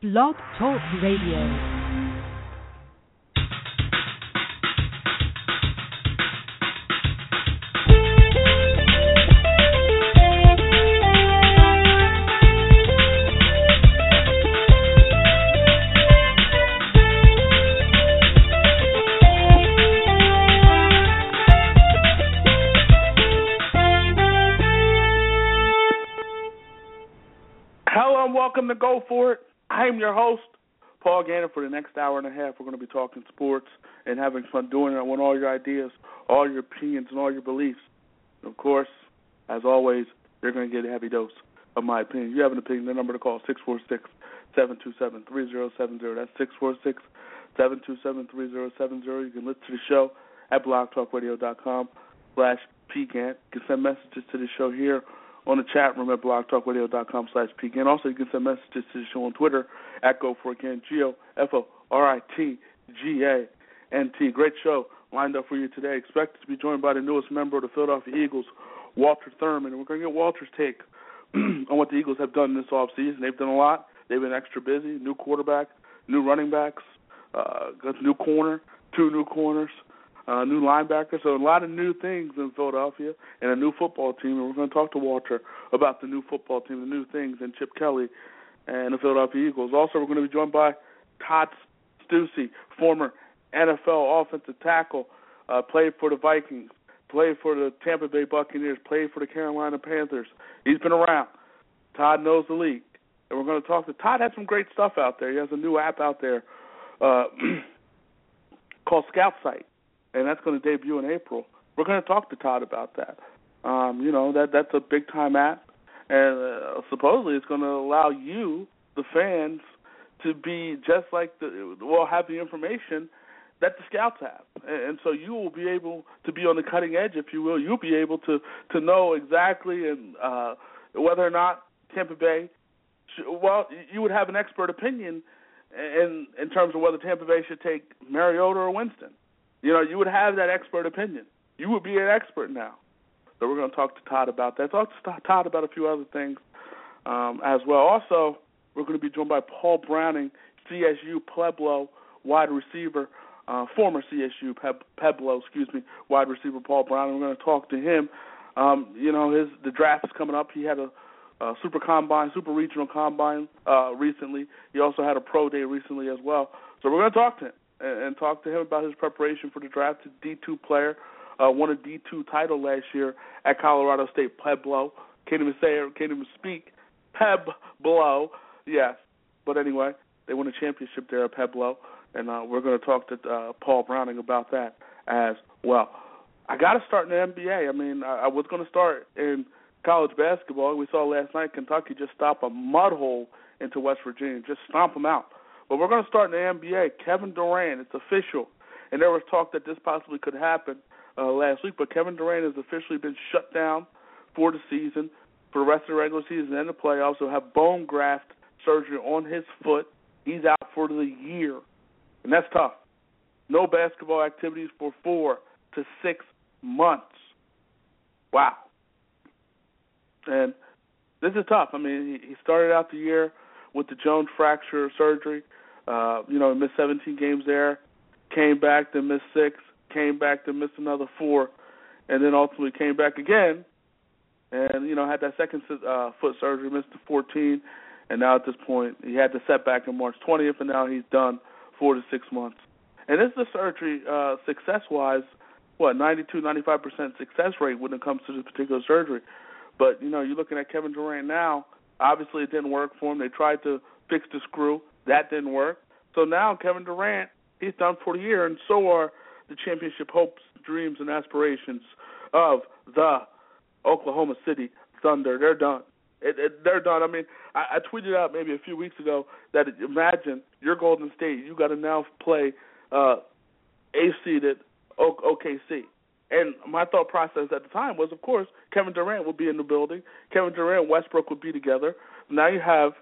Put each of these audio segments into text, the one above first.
Blog Talk Radio. Gannon. For the next hour and a half, we're going to be talking sports and having fun doing it. I want all your ideas, all your opinions, and all your beliefs. And of course, as always, you're going to get a heavy dose of my opinion. If you have an opinion, the number to call is 646 727 3070. That's 646 727 3070. You can listen to the show at blogtalkradio.com slash pgant. You can send messages to the show here on the chat room at blogtalkradio.com slash pgant. Also, you can send messages to the show on Twitter go for again, G-O-F-O-R-I-T-G-A-N-T. Great show lined up for you today. Expected to be joined by the newest member of the Philadelphia Eagles, Walter Thurmond. And we're going to get Walter's take on what the Eagles have done this offseason. They've done a lot. They've been extra busy. New quarterback, new running backs, uh, got new corner, two new corners, uh, new linebacker. So a lot of new things in Philadelphia and a new football team. And we're going to talk to Walter about the new football team, the new things, and Chip Kelly and the Philadelphia Eagles. Also, we're going to be joined by Todd Steussie, former NFL offensive tackle, uh, played for the Vikings, played for the Tampa Bay Buccaneers, played for the Carolina Panthers. He's been around. Todd knows the league. And we're going to talk to Todd. Has some great stuff out there. He has a new app out there uh, called Scoutsight, and that's going to debut in April. We're going to talk to Todd about that. Um, you know that that's a big time app, and uh, supposedly it's going to allow you, the fans, to be just like the well have the information that the scouts have, and, so you will be able to be on the cutting edge, if you will. You'll be able to to know exactly and uh, whether or not Tampa Bay. Well, you would have an expert opinion in in terms of whether Tampa Bay should take Mariota or Winston. You know, you would have that expert opinion. You would be an expert now. So we're going to talk to Todd about that. Talk to Todd about a few other things um, as well. Also, we're going to be joined by Paul Browning, CSU Pueblo wide receiver, uh, former CSU Pueblo, excuse me, wide receiver Paul Browning. We're going to talk to him. Um, you know, his the draft is coming up. He had a super combine, super regional combine uh, recently. He also had a pro day recently as well. So we're going to talk to him and, and talk to him about his preparation for the draft. D two player, uh, won a D two title last year at Colorado State Pueblo. Can't even say it, can't even speak. Pueblo, yes. But anyway, they won a championship there at Pueblo, and uh, we're going to talk to uh, Paul Browning about that as well. I got to start in the NBA. I mean, I, I was going to start in college basketball. We saw last night Kentucky just stop a mud hole into West Virginia, just stomp them out. But we're going to start in the NBA. Kevin Durant, it's official, and there was talk that this possibly could happen uh, last week, but Kevin Durant has officially been shut down for the season, for the rest of the regular season and the playoffs. He'll have bone graft surgery on his foot. He's out for the year, and that's tough. No basketball activities for four to six months. Wow. And this is tough. I mean, he, he started out the year with the Jones fracture surgery. Uh, you know, missed 17 games there, came back, then missed six, came back, then missed another four, and then ultimately came back again, and you know had that second uh, foot surgery, missed the 14, and now at this point he had the setback on March 20th, and now he's done four to six months. And this is a surgery uh, success-wise, what 92, 95 percent success rate when it comes to this particular surgery. But you know, you're looking at Kevin Durant now. Obviously, it didn't work for him. They tried to fix the screw. That didn't work. So now Kevin Durant, he's done for the year, and so are the championship hopes, dreams, and aspirations of the Oklahoma City Thunder. They're done. It, it, they're done. I mean, I, I tweeted out maybe a few weeks ago that imagine your Golden State, you got to now play uh, A-seeded OKC. And my thought process at the time was, of course, Kevin Durant would be in the building. Kevin Durant, Westbrook would be together. Now you have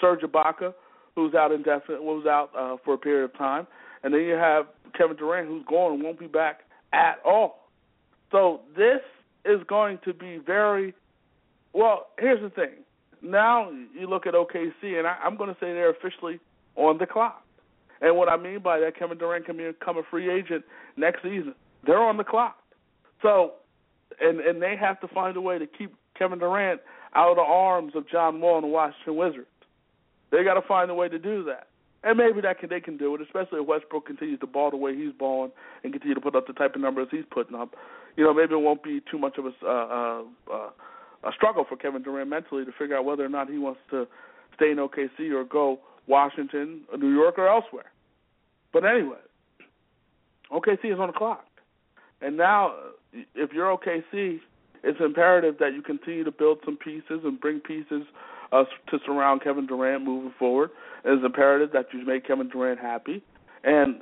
Serge Ibaka, who's out indefinite, was out uh, for a period of time, and then you have Kevin Durant, who's gone won't be back at all. So this is going to be very well. Here's the thing: now you look at OKC, and I, I'm going to say they're officially on the clock. And what I mean by that, Kevin Durant can become a free agent next season. They're on the clock. So, and and they have to find a way to keep Kevin Durant out of the arms of John Wall and the Washington Wizards. They got to find a way to do that. And maybe that can they can do it, especially if Westbrook continues to ball the way he's balling and continue to put up the type of numbers he's putting up. You know, maybe it won't be too much of a uh, uh, uh, a struggle for Kevin Durant mentally to figure out whether or not he wants to stay in OKC or go Washington, New York, or elsewhere. But anyway, OKC is on the clock, and now if you're OKC, it's imperative that you continue to build some pieces and bring pieces uh, to surround Kevin Durant moving forward. It's imperative that you make Kevin Durant happy, and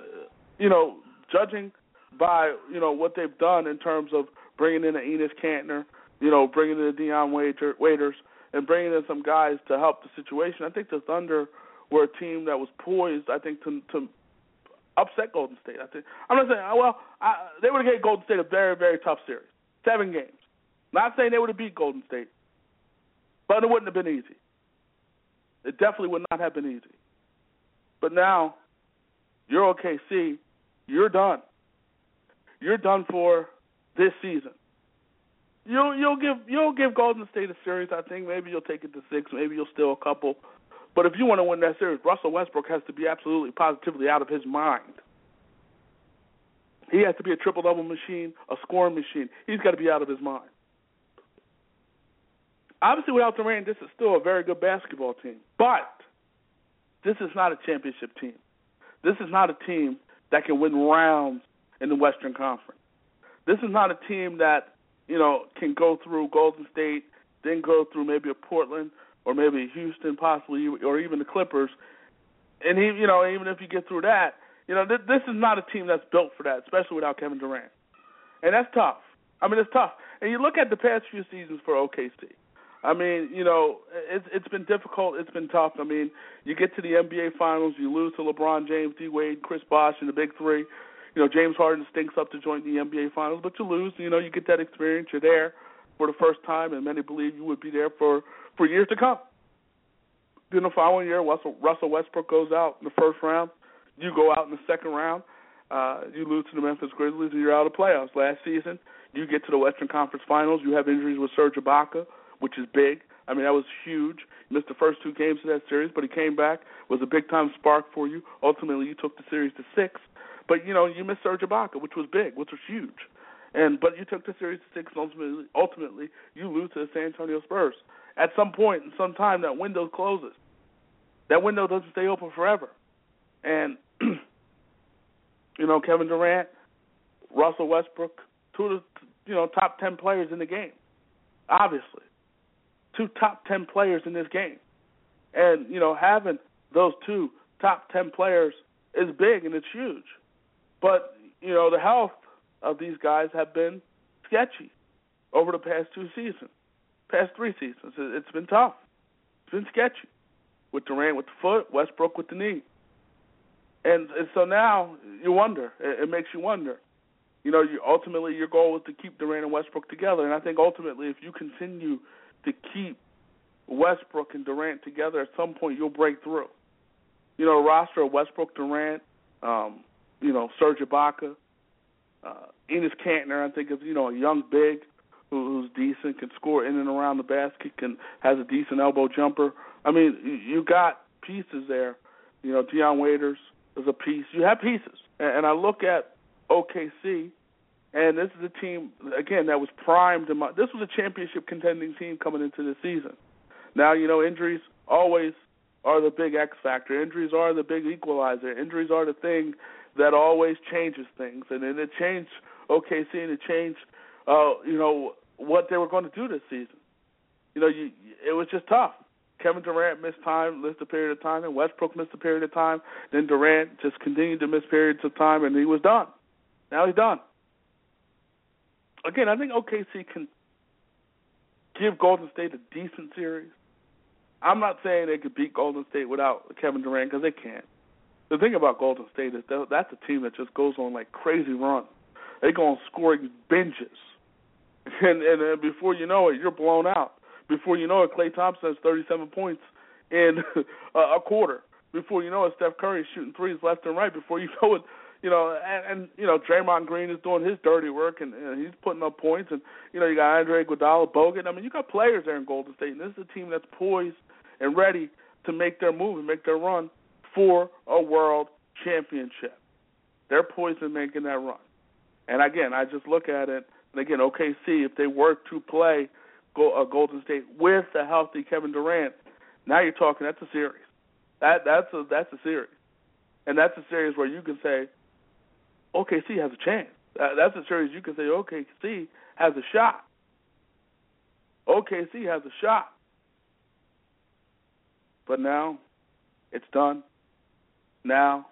you know, judging by you know what they've done in terms of bringing in an Enes Kanter, you know, bringing in the Dion Waiter, Waiters, and bringing in some guys to help the situation. I think the Thunder were a team that was poised, I think, to to upset Golden State. I think I'm not saying well, I, they would have gave Golden State a very very tough series, seven games. Not saying they would have beat Golden State, but it wouldn't have been easy. It definitely would not have been easy. But now, you're OKC. You're done. You're done for this season. You'll you'll give you'll give Golden State a series. I think maybe you'll take it to six. Maybe you'll steal a couple. But if you want to win that series, Russell Westbrook has to be absolutely positively out of his mind. He has to be a triple double machine, a scoring machine. He's got to be out of his mind obviously without Durant, this is still a very good basketball team. But this is not a championship team. This is not a team that can win rounds in the Western Conference. This is not a team that you know can go through Golden State, then go through maybe a Portland or maybe a Houston, possibly, or even the Clippers. And he, you know, even if you get through that, you know, th- this is not a team that's built for that, especially without Kevin Durant. And that's tough. I mean, it's tough. And you look at the past few seasons for OKC. I mean, you know, it's it's been difficult. It's been tough. I mean, you get to the NBA Finals, you lose to LeBron James, D Wade, Chris Bosh, and the Big Three. You know, James Harden stinks up to join the NBA Finals, but you lose. You know, you get that experience. You're there for the first time, and many believe you would be there for for years to come. Then the following year, Russell Russell Westbrook goes out in the first round. You go out in the second round. Uh, you lose to the Memphis Grizzlies, and you're out of playoffs. Last season, you get to the Western Conference Finals. You have injuries with Serge Ibaka which is big. I mean, that was huge. You missed the first two games of that series, but he came back, was a big time spark for you. Ultimately, you took the series to six. But you know, you missed Serge Ibaka, which was big, which was huge. And but you took the series to six, and ultimately, ultimately, you lose to the San Antonio Spurs. At some point in some time, that window closes. That window doesn't stay open forever. And you know, Kevin Durant, Russell Westbrook, two of the you know top ten players in the game, obviously two top ten players in this game. And, you know, having those two top ten players is big and it's huge. But, you know, the health of these guys have been sketchy over the past two seasons, past three seasons. It's been tough. It's been sketchy. With Durant with the foot, Westbrook with the knee. And, and so now you wonder. It, it makes you wonder. You know, you, ultimately your goal is to keep Durant and Westbrook together, and I think ultimately if you continue to keep Westbrook and Durant together, at some point you'll break through. You know, roster of Westbrook, Durant, um, you know, Serge Ibaka, uh, Enes Kanter, I think is you know a young big who, who's decent, can score in and around the basket, can has a decent elbow jumper. I mean, you, you got pieces there. You know, Dion Waiters is a piece. You have pieces, and, and I look at OKC and this is a team again that was primed. My, this was a championship contending team coming into the season. Now you know injuries always are the big X factor. Injuries are the big equalizer. Injuries are the thing that always changes things, and, and it changed OKC and it changed uh, you know what they were going to do this season. You know, you, it was just tough. Kevin Durant missed time, missed a period of time, and Westbrook missed a period of time. Then Durant just continued to miss periods of time, and he was done. Now he's done again, I think OKC can give Golden State a decent series. I'm not saying they could beat Golden State without Kevin Durant because they can't. The thing about Golden State is that that's a team that just goes on like crazy runs. They go on scoring binges, and and then before you know it, you're blown out Before you know it, Klay Thompson has 37 points in a quarter. Before you know it, Steph Curry is shooting threes left and right. Before you know it, you know, and, and you know, Draymond Green is doing his dirty work and, and he's putting up points. And you know, you got Andre Iguodala, Bogut. I mean, you got players there in Golden State, and this is a team that's poised and ready to make their move and make their run for a world championship. They're poised in making that run. And again, I just look at it, and again, OKC, if they were to play uh, Golden State with a healthy Kevin Durant, now you're talking that's a series. That that's a that's a series, and that's a series where you can say OKC has a chance. That's a series you can say OKC has a shot. OKC has a shot. But now it's done. Now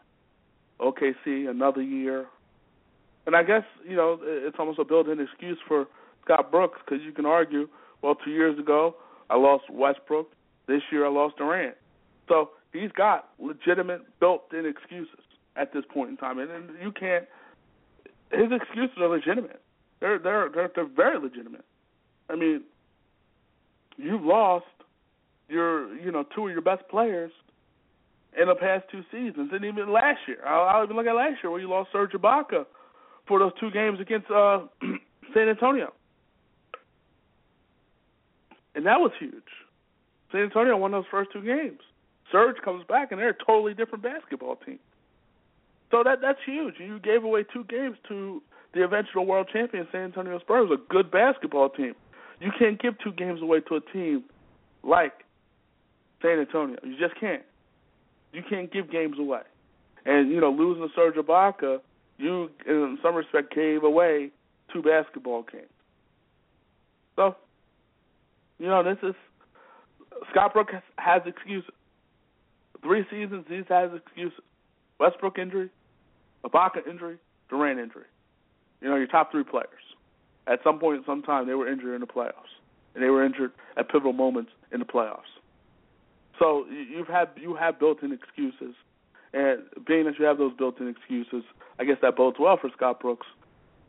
OKC another year. And I guess, you know, it's almost a built in excuse for Scott Brooks because you can argue, well, two years ago I lost Westbrook. This year I lost Durant. So he's got legitimate built in excuses at this point in time. And, and you can't his excuses are legitimate. They're they're they're they're very legitimate. I mean, you've lost your you know two of your best players in the past two seasons, and even last year. I'll, I'll even look at last year where you lost Serge Ibaka for those two games against uh, San Antonio, and that was huge. San Antonio won those first two games. Serge comes back, and they're a totally different basketball team. So that that's huge. You gave away two games to the eventual world champion San Antonio Spurs, a good basketball team. You can't give two games away to a team like San Antonio. You just can't. You can't give games away. And you know, losing to Serge Ibaka, you in some respect gave away two basketball games. So, you know, this is Scott Brook has, has excuses. Three seasons, he's has excuses. Westbrook injury, Ibaka injury, Durant injury. You know, your top three players. At some point in some time, they were injured in the playoffs, and they were injured at pivotal moments in the playoffs. So you've had you have built-in excuses, and being that you have those built-in excuses, I guess that bodes well for Scott Brooks,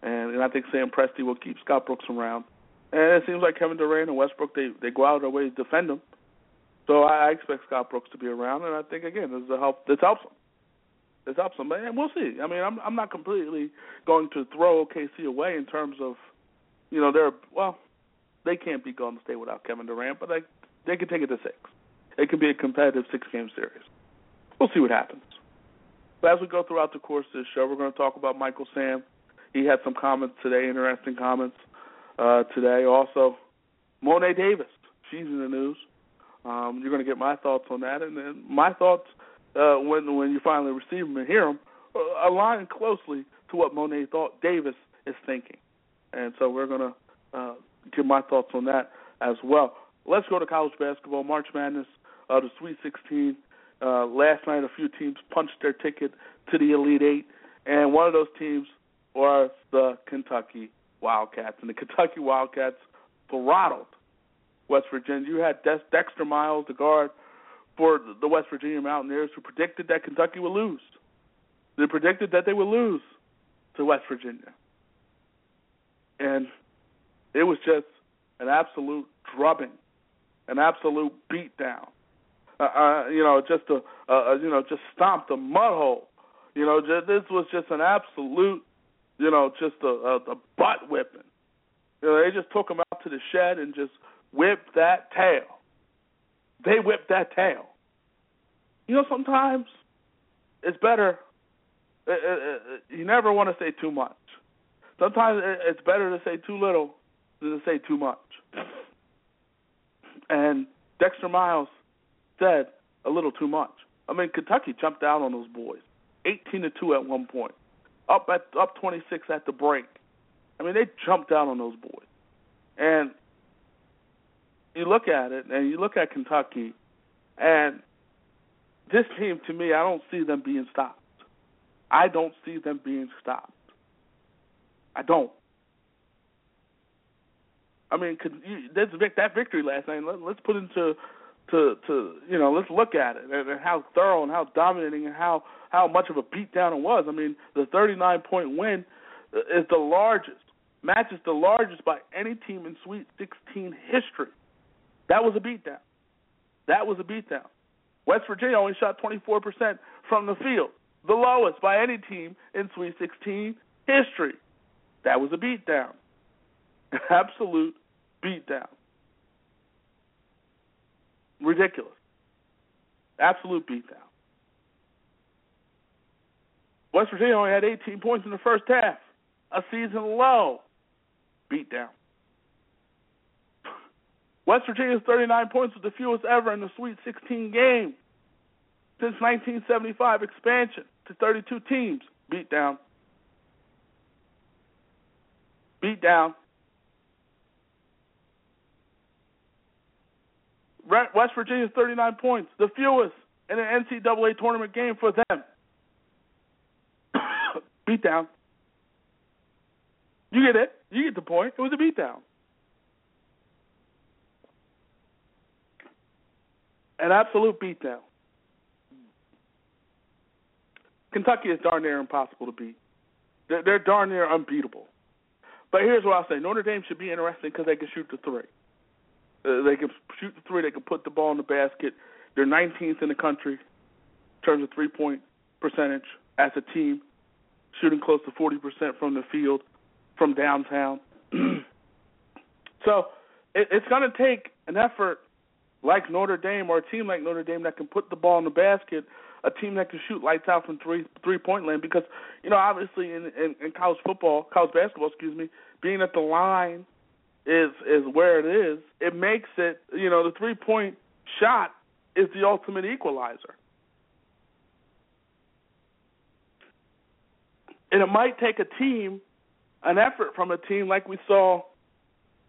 and, and I think Sam Presti will keep Scott Brooks around. And it seems like Kevin Durant and Westbrook they they go out of their way to defend him. So I expect Scott Brooks to be around, and I think again this is a help. This helps him this helps them. And we'll see. I mean, I'm I'm not completely going to throw OKC away in terms of, you know, they're well, they can't be Golden State without Kevin Durant, but they they can take it to six. It could be a competitive six game series. We'll see what happens. But as we go throughout the course of this show, we're going to talk about Michael Sam. He had some comments today, interesting comments uh, today. Also, Mo'ne Davis, she's in the news. Um, you're going to get my thoughts on that, and then my thoughts uh, when when you finally receive them and hear them, uh, align closely to what Mo'ne thought Davis is thinking. And so we're going to uh, give my thoughts on that as well. Let's go to college basketball, March Madness, uh, the Sweet 16. Uh, last night, a few teams punched their ticket to the Elite Eight, and one of those teams was the Kentucky Wildcats. And the Kentucky Wildcats throttled West Virginia. You had Dex- Dexter Miles, the guard for the West Virginia Mountaineers who predicted that Kentucky would lose. They predicted that they would lose to West Virginia. And it was just an absolute drubbing, an absolute beatdown. Uh, uh, you know, just a, you know, just stomped a mud hole. You know, just, this was just an absolute, you know, just a, a, a butt whipping. You know, they just took him out to the shed and just whipped that tail they whip that tail. You know, sometimes it's better. Uh, uh, uh, you never want to say too much. Sometimes it's better to say too little than to say too much. And Dexter Miles said a little too much. I mean, Kentucky jumped out on those boys, 18 to two at one point, up at up 26 at the break. I mean, they jumped out on those boys, and you look at it and you look at Kentucky, and this team to me, I don't see them being stopped. I don't see them being stopped. I don't. I mean, you, that victory last night. Let, let's put into to to you know let's look at it and, and how thorough and how dominating and how how much of a beatdown it was. I mean, the 39 point win is the largest, matches the largest by any team in Sweet 16 history That was a beatdown. That was a beatdown. West Virginia only shot 24% from the field, the lowest by any team in Sweet 16 history. That was a beatdown. Absolute beatdown. Ridiculous. Absolute beatdown. West Virginia only had 18 points in the first half. A season low. Beatdown. West Virginia's 39 points was the fewest ever in the Sweet 16 game since 1975 expansion to 32 teams. Beatdown. Beatdown. West Virginia's 39 points, the fewest in an NCAA tournament game for them. beatdown. You get it. You get the point. It was a beatdown. An absolute beatdown. Kentucky is darn near impossible to beat. They're, they're darn near unbeatable. But here's what I'll say: Notre Dame should be interesting because they can shoot the three. Uh, they can shoot the three. They can put the ball in the basket. They're 19th in the country in terms of three point percentage as a team, shooting close to 40% from the field, from downtown. so it, it's going to take an effort like Notre Dame or a team like Notre Dame that can put the ball in the basket, a team that can shoot lights out from three three point land. Because you know, obviously in, in in college football, college basketball, excuse me, being at the line is is where it is. It makes it you know the three point shot is the ultimate equalizer. And it might take a team, an effort from a team like we saw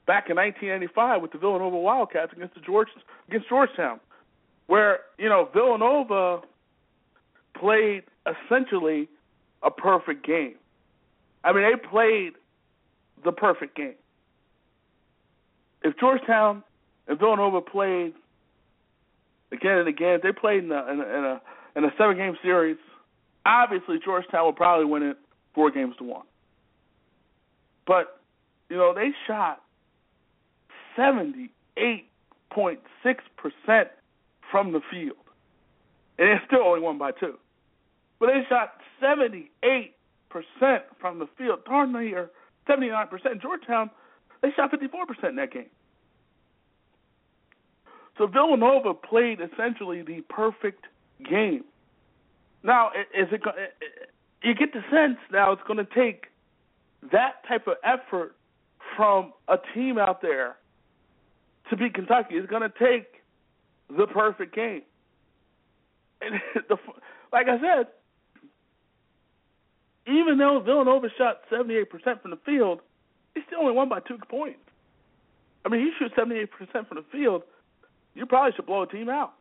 back in 1995 with the Villanova Wildcats against the George against Georgetown, where you know Villanova played essentially a perfect game. I mean, they played the perfect game. If Georgetown and Villanova played again and again, if they played in a in a in a, seven game series. Obviously, Georgetown will probably win it four games to one. But you know, they shot 78.6% from the field. And they still only won by two. But they shot 78% from the field. Darn near 79%. Georgetown, they shot 54% in that game. So Villanova played essentially the perfect game. Now, is it? You get the sense now it's going to take that type of effort from a team out there to beat Kentucky. It's going to take the perfect game. And the, like I said, even though Villanova shot 78% from the field, he still only won by two points. I mean, he shoots 78% from the field. You probably should blow a team out.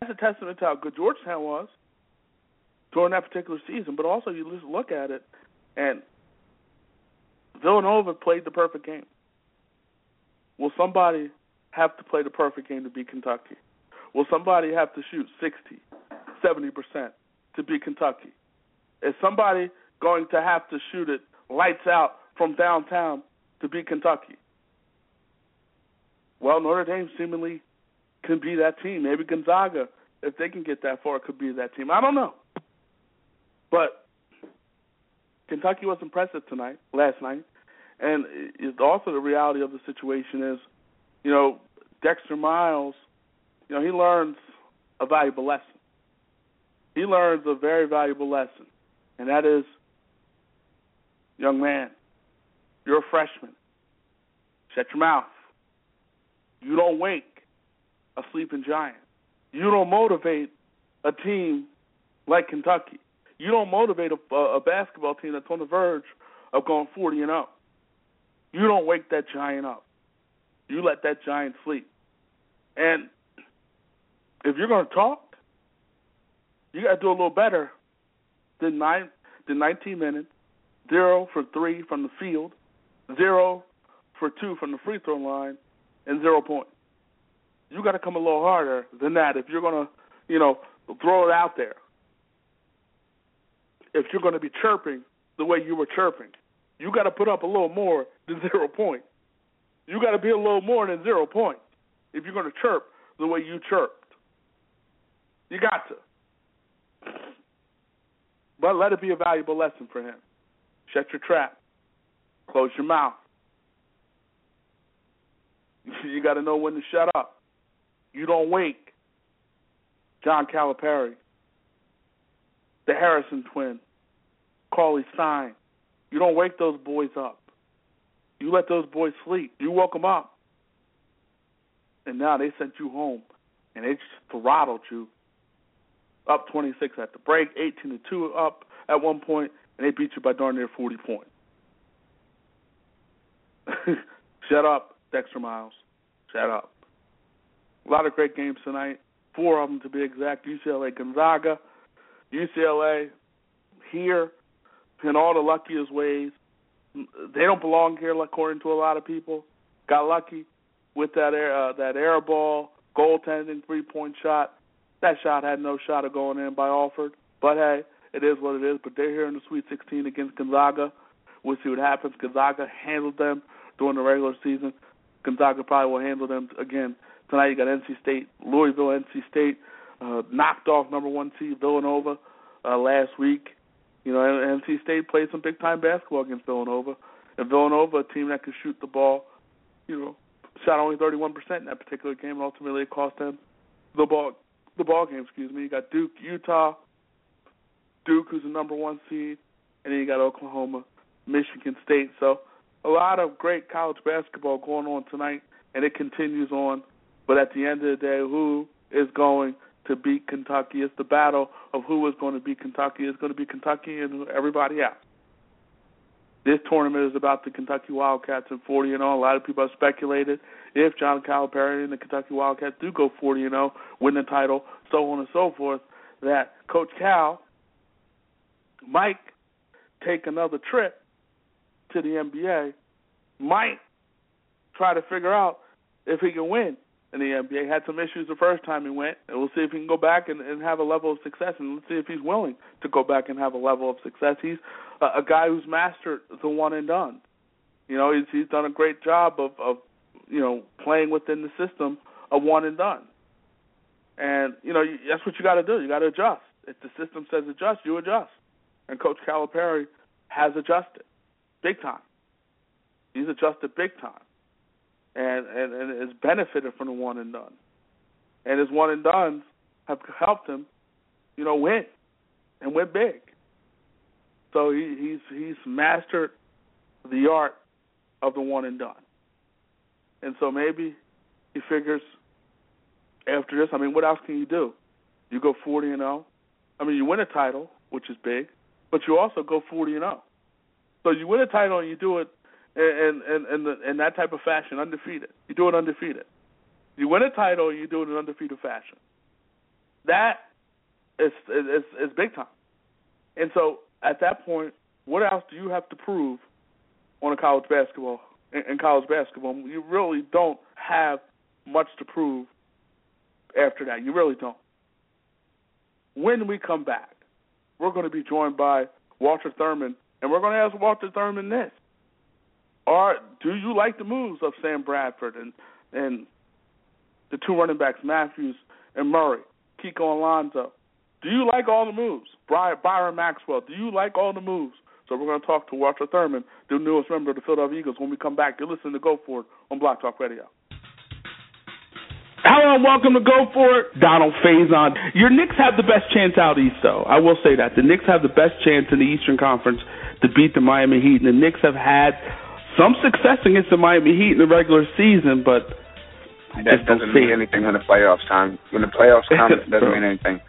That's a testament to how good Georgetown was during that particular season. But also, you just look at it, and Villanova played the perfect game. Will somebody have to play the perfect game to beat Kentucky? Will somebody have to shoot 60, 70% to beat Kentucky? Is somebody going to have to shoot it lights out from downtown to beat Kentucky? Well, Notre Dame seemingly can be that team. Maybe Gonzaga, if they can get that far, could be that team. I don't know. But Kentucky was impressive tonight, last night. And it's also the reality of the situation is, you know, Dexter Miles, you know, he learns a valuable lesson. He learns a very valuable lesson, and that is, young man, you're a freshman. Shut your mouth. You don't wake a sleeping giant. You don't motivate a team like Kentucky. You don't motivate a, a basketball team that's on the verge of going 40 and up. You don't wake that giant up. You let that giant sleep. And if you're going to talk, you got to do a little better than nine, than 19 minutes, zero for three from the field, zero for two from the free throw line, and zero points. You got to come a little harder than that if you're going to, you know, throw it out there. If you're going to be chirping the way you were chirping, you got to put up a little more than zero points. You got to be a little more than zero points. if you're going to chirp the way you chirped. You got to. But let it be a valuable lesson for him. Shut your trap. Close your mouth. You got to know when to shut up. You don't wake. John Calipari, the Harrison twin, Cauley Stein. You don't wake those boys up. You let those boys sleep. You woke them up. And now they sent you home, and they throttled you. Up 26 at the break, 18 to 2 up at one point, and they beat you by darn near 40 points. Shut up, Dexter Miles. Shut up. A lot of great games tonight. Four of them to be exact. UCLA Gonzaga. UCLA here in all the luckiest ways. They don't belong here, according to a lot of people. Got lucky with that air uh, that air ball, goaltending, three point shot. That shot had no shot of going in by Alford. But hey, it is what it is. But they're here in the Sweet 16 against Gonzaga. We'll see what happens. Gonzaga handled them during the regular season. Gonzaga probably will handle them again tonight. You got NC State, Louisville, NC State uh, knocked off number one seed Villanova uh, last week. You know, NC State played some big time basketball against Villanova, and Villanova, a team that can shoot the ball, you know, shot only 31% in that particular game, and ultimately it cost them the ball the ball game. Excuse me. You got Duke, Utah, Duke, who's the number one seed, and then you got Oklahoma, Michigan State. So a lot of great college basketball going on tonight, and it continues on. But at the end of the day, who is going to beat Kentucky? It's the battle of who is going to beat Kentucky. It's going to be Kentucky and everybody else. This tournament is about the Kentucky Wildcats and 40 and 0. A lot of people have speculated if John Calipari and the Kentucky Wildcats do go 40 and 0, win the title, so on and so forth, that Coach Cal might take another trip to the NBA, might try to figure out if he can win in the NBA. Had some issues the first time he went, and we'll see if he can go back and, and have a level of success. And let's see if he's willing to go back and have a level of success. He's a, a guy who's mastered the one and done. You know, he's he's done a great job of of you know playing within the system of one and done. And you know that's what you got to do. You got to adjust. If the system says adjust, you adjust. And Coach Calipari has adjusted big time. He's adjusted big time and, and, and has benefited from the one and done. And his one and done have helped him, you know, win and win big. So he, he's he's mastered the art of the one and done. And so maybe he figures after this, I mean, what else can you do? You go 40 and 0. I mean, you win a title, which is big, but you also go 40 and 0. So you win a title and you do it in in in, the, that type of fashion, undefeated. You do it undefeated. You win a title, you do it in undefeated fashion. That is is is big time. And so at that point, what else do you have to prove on a college basketball in college basketball? You really don't have much to prove after that. You really don't. When we come back, we're going to be joined by Walter Thurmond, and we're going to ask Walter Thurmond this. Or do you like the moves of Sam Bradford and and the two running backs, Mathews and Murray, Kiko Alonso? Do you like all the moves? Byron, Byron Maxwell, do you like all the moves? So we're going to talk to Walter Thurmond, the newest member of the Philadelphia Eagles, when we come back. You're listening to Go For It on Blog Talk Radio. Hello and welcome to Go For It. Donald Faison. Your Knicks have the best chance out east, though. I will say that. The Knicks have the best chance in the Eastern Conference to beat the Miami Heat. And the Knicks have had some success against the Miami Heat in the regular season, but I that doesn't mean anything when the playoffs time. When the playoffs come, it doesn't mean anything.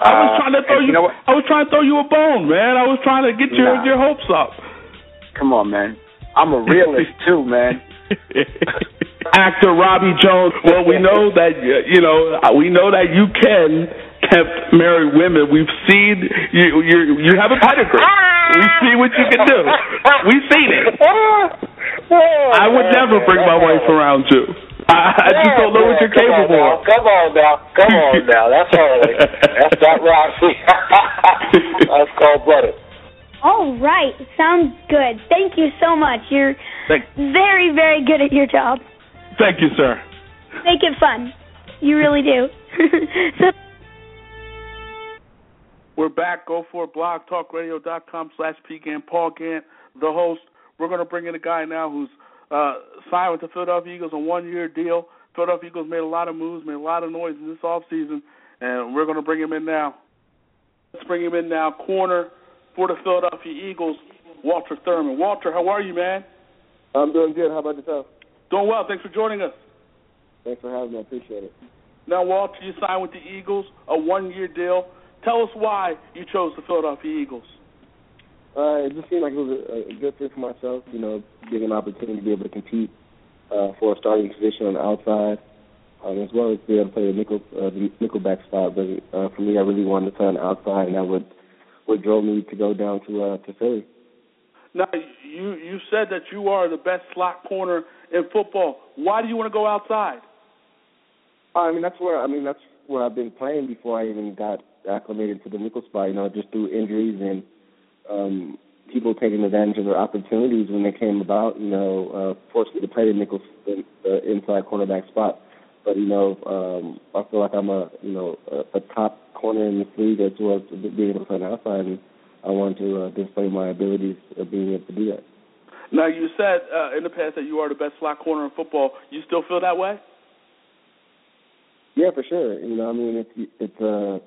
I was trying to throw you. you know? I was trying to throw you a bone, man. I was trying to get your Nah. your hopes up. Come on, man. I'm a realist too, man. Actor Robbie Jones. Well, we know that uh, you know uh, we know that you can tempt married women. We've seen you. You you have a pedigree. We see what you can do. We've seen it. I would never bring my wife around you. I, I just don't know what you're capable of. Come on now, come on now. That's early. That's not Roxy. That's cold blooded. All right, sounds good. Thank you so much. You're Thank- very, very good at your job. Thank you, sir. make it fun. You really do. so We're back. Go for it. BlogTalkRadio.com slash PGAN. Paul Gant, the host. We're going to bring in a guy now who's uh, signed with the Philadelphia Eagles, on a one-year deal. Philadelphia Eagles made a lot of moves, made a lot of noise in this offseason, and we're going to bring him in now. Let's bring him in now. Corner for the Philadelphia Eagles, Walter Thurmond. Walter, how are you, man? I'm doing good. How about yourself? Doing well. Thanks for joining us. Thanks for having me. I appreciate it. Now, Walter, you signed with the Eagles, a one-year deal. Tell us why you chose the Philadelphia Eagles. Uh, it just seemed like it was a, a good fit for myself. You know, getting an opportunity to be able to compete uh, for a starting position on the outside, um, as well as be able to play the nickel uh, the nickelback spot. But uh, for me, I really wanted to play on the outside, and that would what drove me to go down to uh, to Philly. Now, you you said that you are the best slot corner in football. Why do you want to go outside? I mean, that's where I mean that's where I've been playing before I even got acclimated to the nickel spot. You know, just through injuries and um, people taking advantage of their opportunities when they came about. You know, uh, forced me to play the nickel, the, the inside cornerback spot. But you know, um, I feel like I'm a you know a, a top corner in this league as well as being able to play the outside. And I want to uh, display my abilities of being able to do that. Now, you said uh, in the past that you are the best slot corner in football. You still feel that way? Yeah, for sure. You know, I mean, it's it's uh,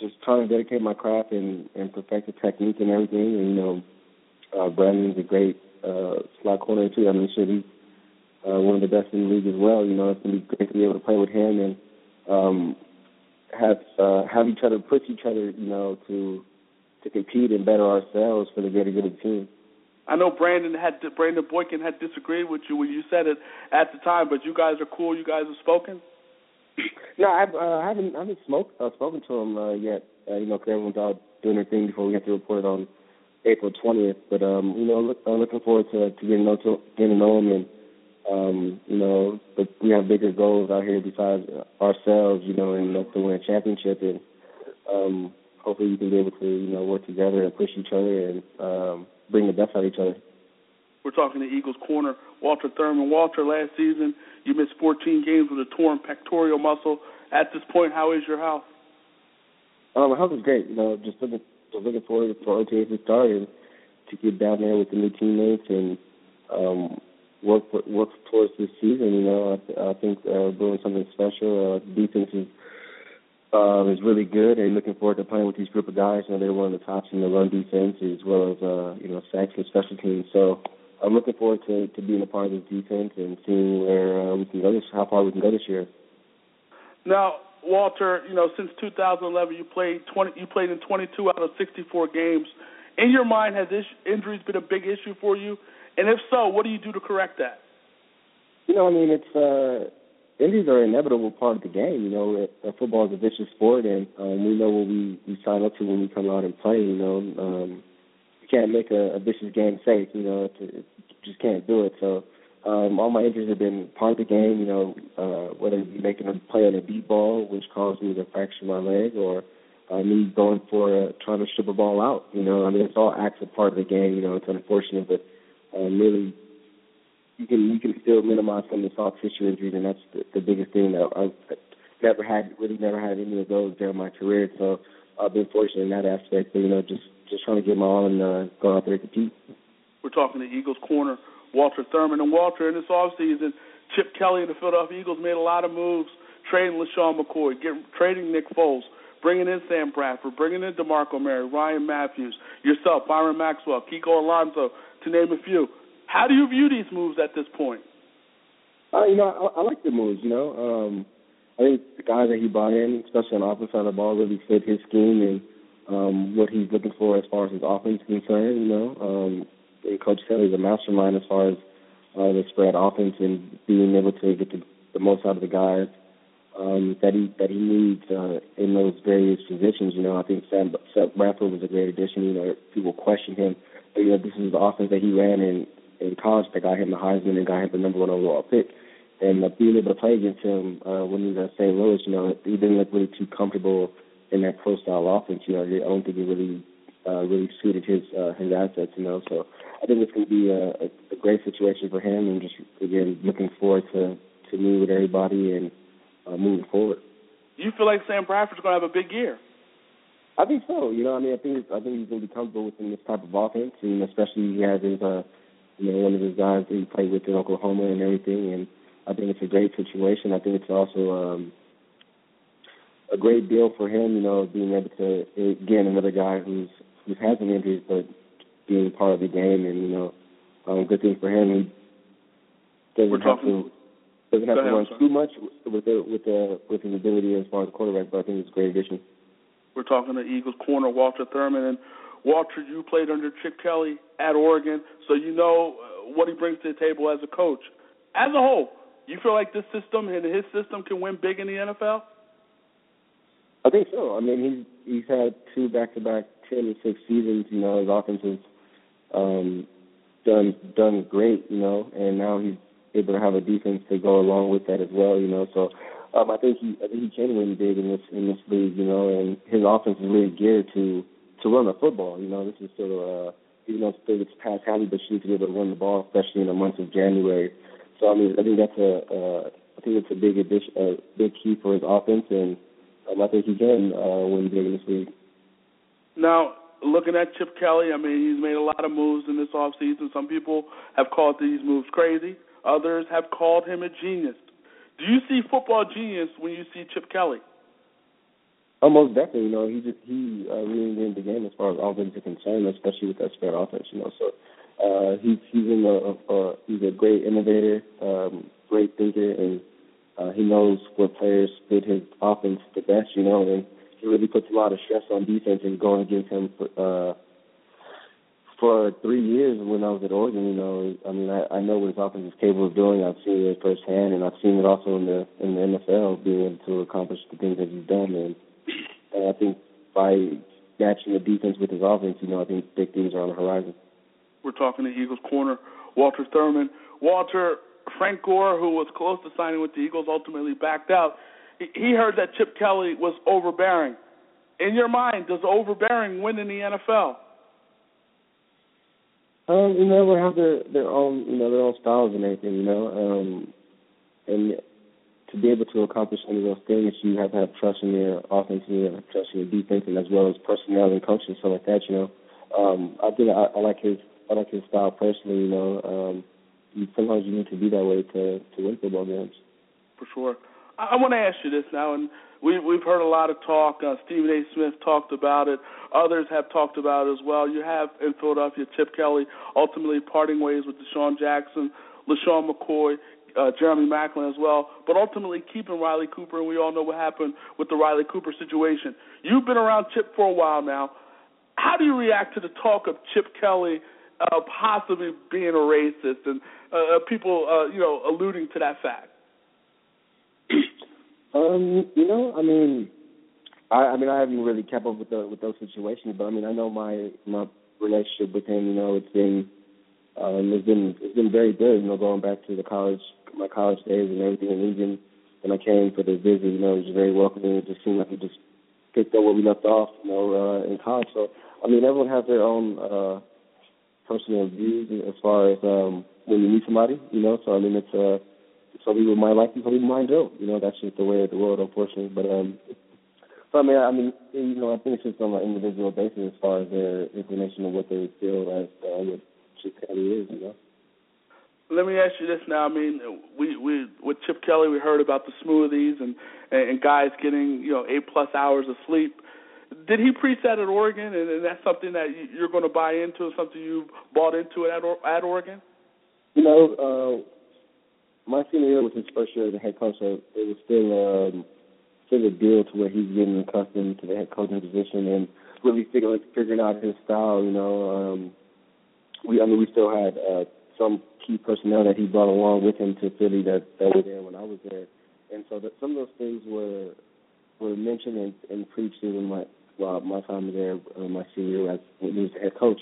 just trying to dedicate my craft and and perfect the technique and everything. And you know, uh, Brandon's a great uh, slot corner too. I mean, shit, he's uh, one of the best in the league as well. You know, it's gonna be great to be able to play with him and um, have uh, have each other push each other. You know, to to compete and better ourselves for the greater good of the team. I know Brandon had Brandon Boykin had disagreed with you when you said it at the time, but you guys are cool. You guys have spoken. No, I've, uh, I haven't. I haven't smoked, uh, spoken to him uh, yet. Uh, you know, because everyone's out doing their thing before we have to report on April twentieth. But um, you know, look, I'm looking forward to, to getting know to, getting to know him, and um, you know, but we have bigger goals out here besides ourselves. You know, and that's to win a championship, and um, hopefully we can be able to you know work together and push each other and um, bring the best out of each other. We're talking to Eagles corner Walter Thurmond. Walter, last season you missed 14 games with a torn pectoral muscle. At this point, how is your health? Um, my health is great. You know, just looking just looking forward for OTAs to start and to get down there with the new teammates and um, work work towards this season. You know, I, I think uh, doing something special. Uh, defense is uh, is really good, and looking forward to playing with these group of guys. You know, they're one of the tops in the run defense as well as uh, you know sacks and special teams. So I'm looking forward to, to being a part of this defense and seeing where uh, we can go this, how far we can go this year. Now, Walter, you know, since 2011, you played 20, you played in 22 out of 64 games. In your mind, has this injuries been a big issue for you? And if so, what do you do to correct that? You know, I mean, it's uh, injuries are an inevitable part of the game. You know, uh, football is a vicious sport, and um, we know what we we sign up to when we come out and play. You know, um, you can't make a, a vicious game safe. You know, it's, it just can't do it. So um, all my injuries have been part of the game. You know, uh, whether it be making a play on a deep ball, which caused me to fracture my leg, or uh, me going for a, trying to strip a ball out. You know, I mean, it's all acts of part of the game. You know, it's unfortunate, but um, really, you can you can still minimize some of the soft tissue injuries, and that's the, the biggest thing that I've never had. Really, never had any of those during my career. So I've been fortunate in that aspect. But you know, just just trying to get my all and uh, go out there and compete. We're talking to Eagles corner Walter Thurmond. And Walter, in this offseason, Chip Kelly and the Philadelphia Eagles made a lot of moves, trading LeSean McCoy, get, trading Nick Foles, bringing in Sam Bradford, bringing in DeMarco Murray, Ryan Mathews, yourself, Byron Maxwell, Kiko Alonso, to name a few. How do you view these moves at this point? Uh, you know, I, I like the moves. You know, um, I think the guys that he brought in, especially on the offensive side of the ball, really fit his scheme and um, what he's looking for as far as his offense is concerned. You know, um, and Coach Kelly's a mastermind as far as uh, the spread offense and being able to get the, the most out of the guys um, that he that he needs uh, in those various positions. You know, I think Sam, Sam Bradford was a great addition. You know, people question him, but you know, this is the offense that he ran in in college that got him the Heisman and got him the number one overall pick. And uh, being able to play against him uh, when he was at St. Louis, you know, he didn't look really too comfortable in that pro style offense. You know, I don't think he really uh, really suited his uh, his assets. You know, so I think it's going to be a, a, a great situation for him, and just again looking forward to to meet with everybody and uh, moving forward. You feel like Sam Bradford's going to have a big year? I think so. You know, I mean, I think I think he's going to be comfortable within this type of offense, and especially he has his, uh, you know, one of his guys that he played with in Oklahoma and everything. And I think it's a great situation. I think it's also um, a great deal for him. You know, being able to again another guy who's who's had some injuries, but being part of the game, and you know, um, good thing for him. He doesn't We're have talking- to doesn't have to run too much with the with the with his ability as far as quarterback, but I think it's a great addition. We're talking to Eagles corner Walter Thurmond. And Walter, you played under Chip Kelly at Oregon, so you know uh, what he brings to the table as a coach. As a whole, you feel like this system and his system can win big in the NFL? I think so. I mean, he's he's had two back-to-back ten and six seasons. You know, his offense has um, done done great. You know, and now he's able to have a defense to go along with that as well. You know, so um, I think he I think he can win big in this in this league. You know, and his offense is really geared to to run the football. You know, this is sort of uh, even though it's it's pass heavy, but you need to be able to run the ball, especially in the month of January. So I mean, I think that's a uh, I think it's a big addition, a big key for his offense and. Um, I think he can uh, win big in this league. Now, looking at Chip Kelly, I mean, he's made a lot of moves in this offseason. Some people have called these moves crazy. Others have called him a genius. Do you see football genius when you see Chip Kelly? Almost definitely, you know, he just he uh, really in the game as far as offense is concerned, especially with that spread offense, you know. So uh, he's he's in a, uh, he's a great innovator, um, great thinker, and uh, he knows what players fit his offense the best, you know, and he really puts a lot of stress on defense and going against him for uh for three years when I was at Oregon, you know, I mean I, I know what his offense is capable of doing. I've seen it firsthand and I've seen it also in the in the NFL being able to accomplish the things that he's done and, and I think by matching the defense with his offense, you know, I think big things are on the horizon. We're talking to Eagles corner Walter Thurmond. Walter, Frank Gore, who was close to signing with the Eagles, ultimately backed out. He- He heard that Chip Kelly was overbearing. In your mind, does overbearing win in the NFL? Um, you know, everyone have their their own you know, their own styles and everything, you know. Um and to be able to accomplish any of those things you have to have trust in your offense and you have trust in your defense and as well as personnel and coaching, stuff like that, you know. Um, I think I, I like his I like his style personally, you know. Um sometimes you need to be that way to to win football games. for sure. I, I want to ask you this now, and we, we've heard a lot of talk. Uh, Stephen A. Smith talked about it. Others have talked about it as well. You have in Philadelphia Chip Kelly ultimately parting ways with DeSean Jackson, LeSean McCoy, uh, Jeremy Maclin as well, but ultimately keeping Riley Cooper, and we all know what happened with the Riley Cooper situation. You've been around Chip for a while now. How do you react to the talk of Chip Kelly uh, possibly being a racist and uh, people, uh, you know, alluding to that fact? Um, you know, I mean, I, I mean, I haven't really kept up with the with those situations, but I mean, I know my my relationship with him. You know, it's been um, it's been it's been very good. You know, going back to the college my college days and everything, and even when I came for the visit, you know, it was very welcoming. It just seemed like he just picked up where we left off, you know, uh, in college. So, I mean, everyone has their own uh, personal views as far as um, when you meet somebody, you know. So, I mean, it's uh, some people might like you, some people might don't. You know, that's just the way of the world, unfortunately. But um, so I mean, I mean, you know, I think it's just on an individual basis as far as their inclination of what they feel as uh, what Chip Kelly is, you know. Let me ask you this now. I mean, we we with Chip Kelly, we heard about the smoothies and and guys getting you know eight plus hours of sleep. Did he preach that at Oregon, and, and that's something that you- you're going to buy into, something you bought into at at Oregon? You know, uh, my senior year was his first year as a head coach, so it was still um, still a deal to where he's getting accustomed to the head coaching position and really figuring figuring out his style. You know, um, we I mean we still had uh, some key personnel that he brought along with him to Philly that that were there when I was there, and so that some of those things were were mentioned and, and preached during my well, my time there, uh, my senior as when he was the head coach.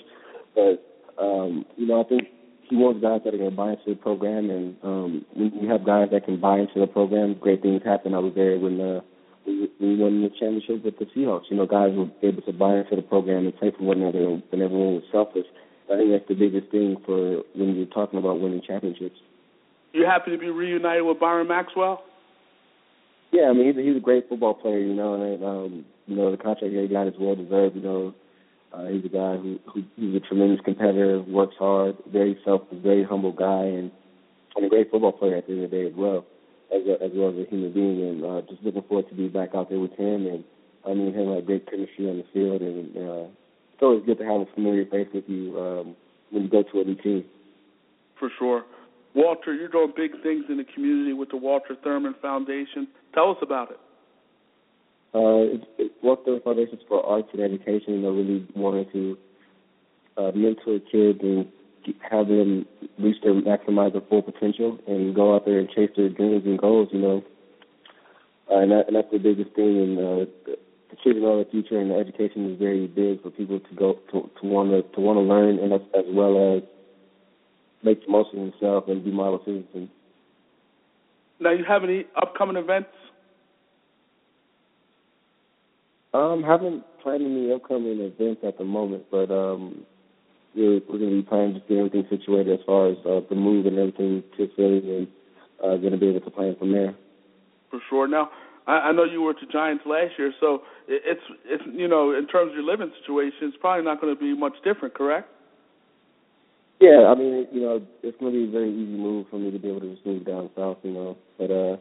But um, you know, I think he wants guys that are going to buy into the program, and um, when you have guys that can buy into the program, great things happen. I was there when uh, we, we won the championship with the Seahawks. You know, guys were able to buy into the program and play for one another, and everyone was selfless. I think that's the biggest thing for when you're talking about winning championships. you happy to be reunited with Byron Maxwell? Yeah, I mean he's a, he's a great football player, you know, and um, you know the contract he got is well deserved. You know, uh, he's a guy who, who he's a tremendous competitor, works hard, very self, very humble guy, and and a great football player at the end of the day as well, as a, as well as a human being. And uh, just looking forward to be back out there with him. And I mean, him had great chemistry on the field, and uh, it's always good to have a familiar face with you um, when you go to a new team. For sure. Walter, you're doing big things in the community with the Walter Thurmond Foundation. Tell us about it. Uh, it's, it's Walter Thurmond Foundation for Arts and Education. You know, really wanting to uh, mentor kids and have them reach their maximize their full potential and go out there and chase their dreams and goals. You know, uh, and, that, and that's the biggest thing. And uh, achieving all the future and the education is very big for people to go to to want to to want to learn and as, as well as make the most of themselves and be model citizens. Now, you have any upcoming events? Um, haven't planned any upcoming events at the moment, but um, we're we're going to be planning to get everything situated as far as uh, the move and everything to Philly, and uh, going to be able to plan from there. For sure. Now, I, I know you were at the Giants last year, so it, it's it's you know in terms of your living situation, it's probably not going to be much different, correct? Yeah, I mean, you know, it's going to be a very easy move for me to be able to just move down south, you know, but uh,